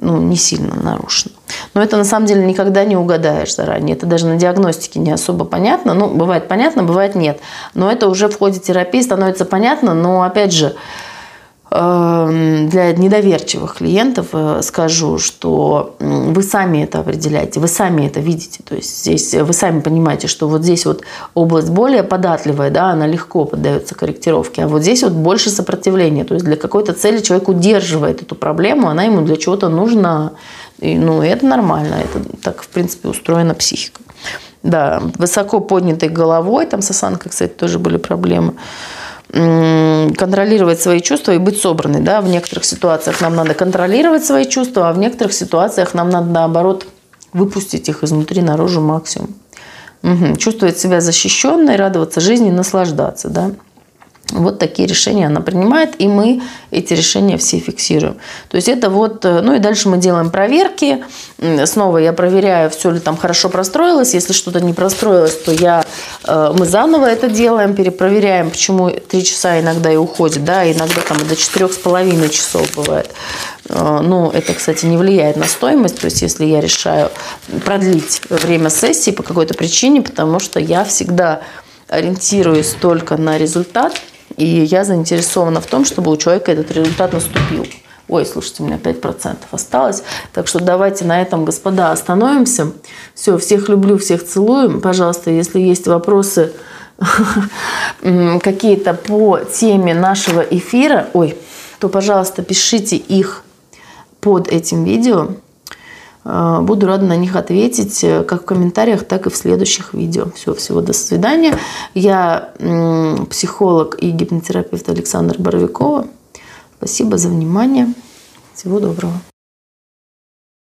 ну, не сильно нарушена. Но это на самом деле никогда не угадаешь заранее. Это даже на диагностике не особо понятно. Ну, бывает понятно, бывает нет. Но это уже в ходе терапии становится понятно. Но опять же, для недоверчивых клиентов э, скажу, что вы сами это определяете, вы сами это видите. То есть здесь вы сами понимаете, что вот здесь вот область более податливая, да, она легко поддается корректировке, а вот здесь вот больше сопротивления. То есть для какой-то цели человек удерживает эту проблему, она ему для чего-то нужна. И, ну, это нормально, это так, в принципе, устроена психика. Да, высоко поднятой головой, там с осанкой, кстати, тоже были проблемы. Контролировать свои чувства и быть собранной. Да? В некоторых ситуациях нам надо контролировать свои чувства, а в некоторых ситуациях нам надо, наоборот, выпустить их изнутри наружу максимум. Угу. Чувствовать себя защищенной, радоваться жизни, наслаждаться. Да? Вот такие решения она принимает, и мы эти решения все фиксируем. То есть это вот, э, ну и дальше мы делаем проверки. Снова я проверяю, все ли там хорошо простроилось. Если что-то не простроилось, то я, э, мы заново это делаем, перепроверяем, почему три часа иногда и уходит, да, иногда там до четырех с половиной часов бывает. Э, ну, это, кстати, не влияет на стоимость. То есть, если я решаю продлить время сессии по какой-то причине, потому что я всегда ориентируюсь только на результат – и я заинтересована в том, чтобы у человека этот результат наступил. Ой, слушайте, у меня 5% осталось. Так что давайте на этом, господа, остановимся. Все, всех люблю, всех целую. Пожалуйста, если есть вопросы какие-то по теме нашего эфира, ой, то, пожалуйста, пишите их под этим видео. Э, буду рада на них ответить э, как в комментариях, так и в следующих видео. Все, всего до свидания. Я психолог и гипнотерапевт Александр Боровикова. Спасибо за внимание. Всего доброго.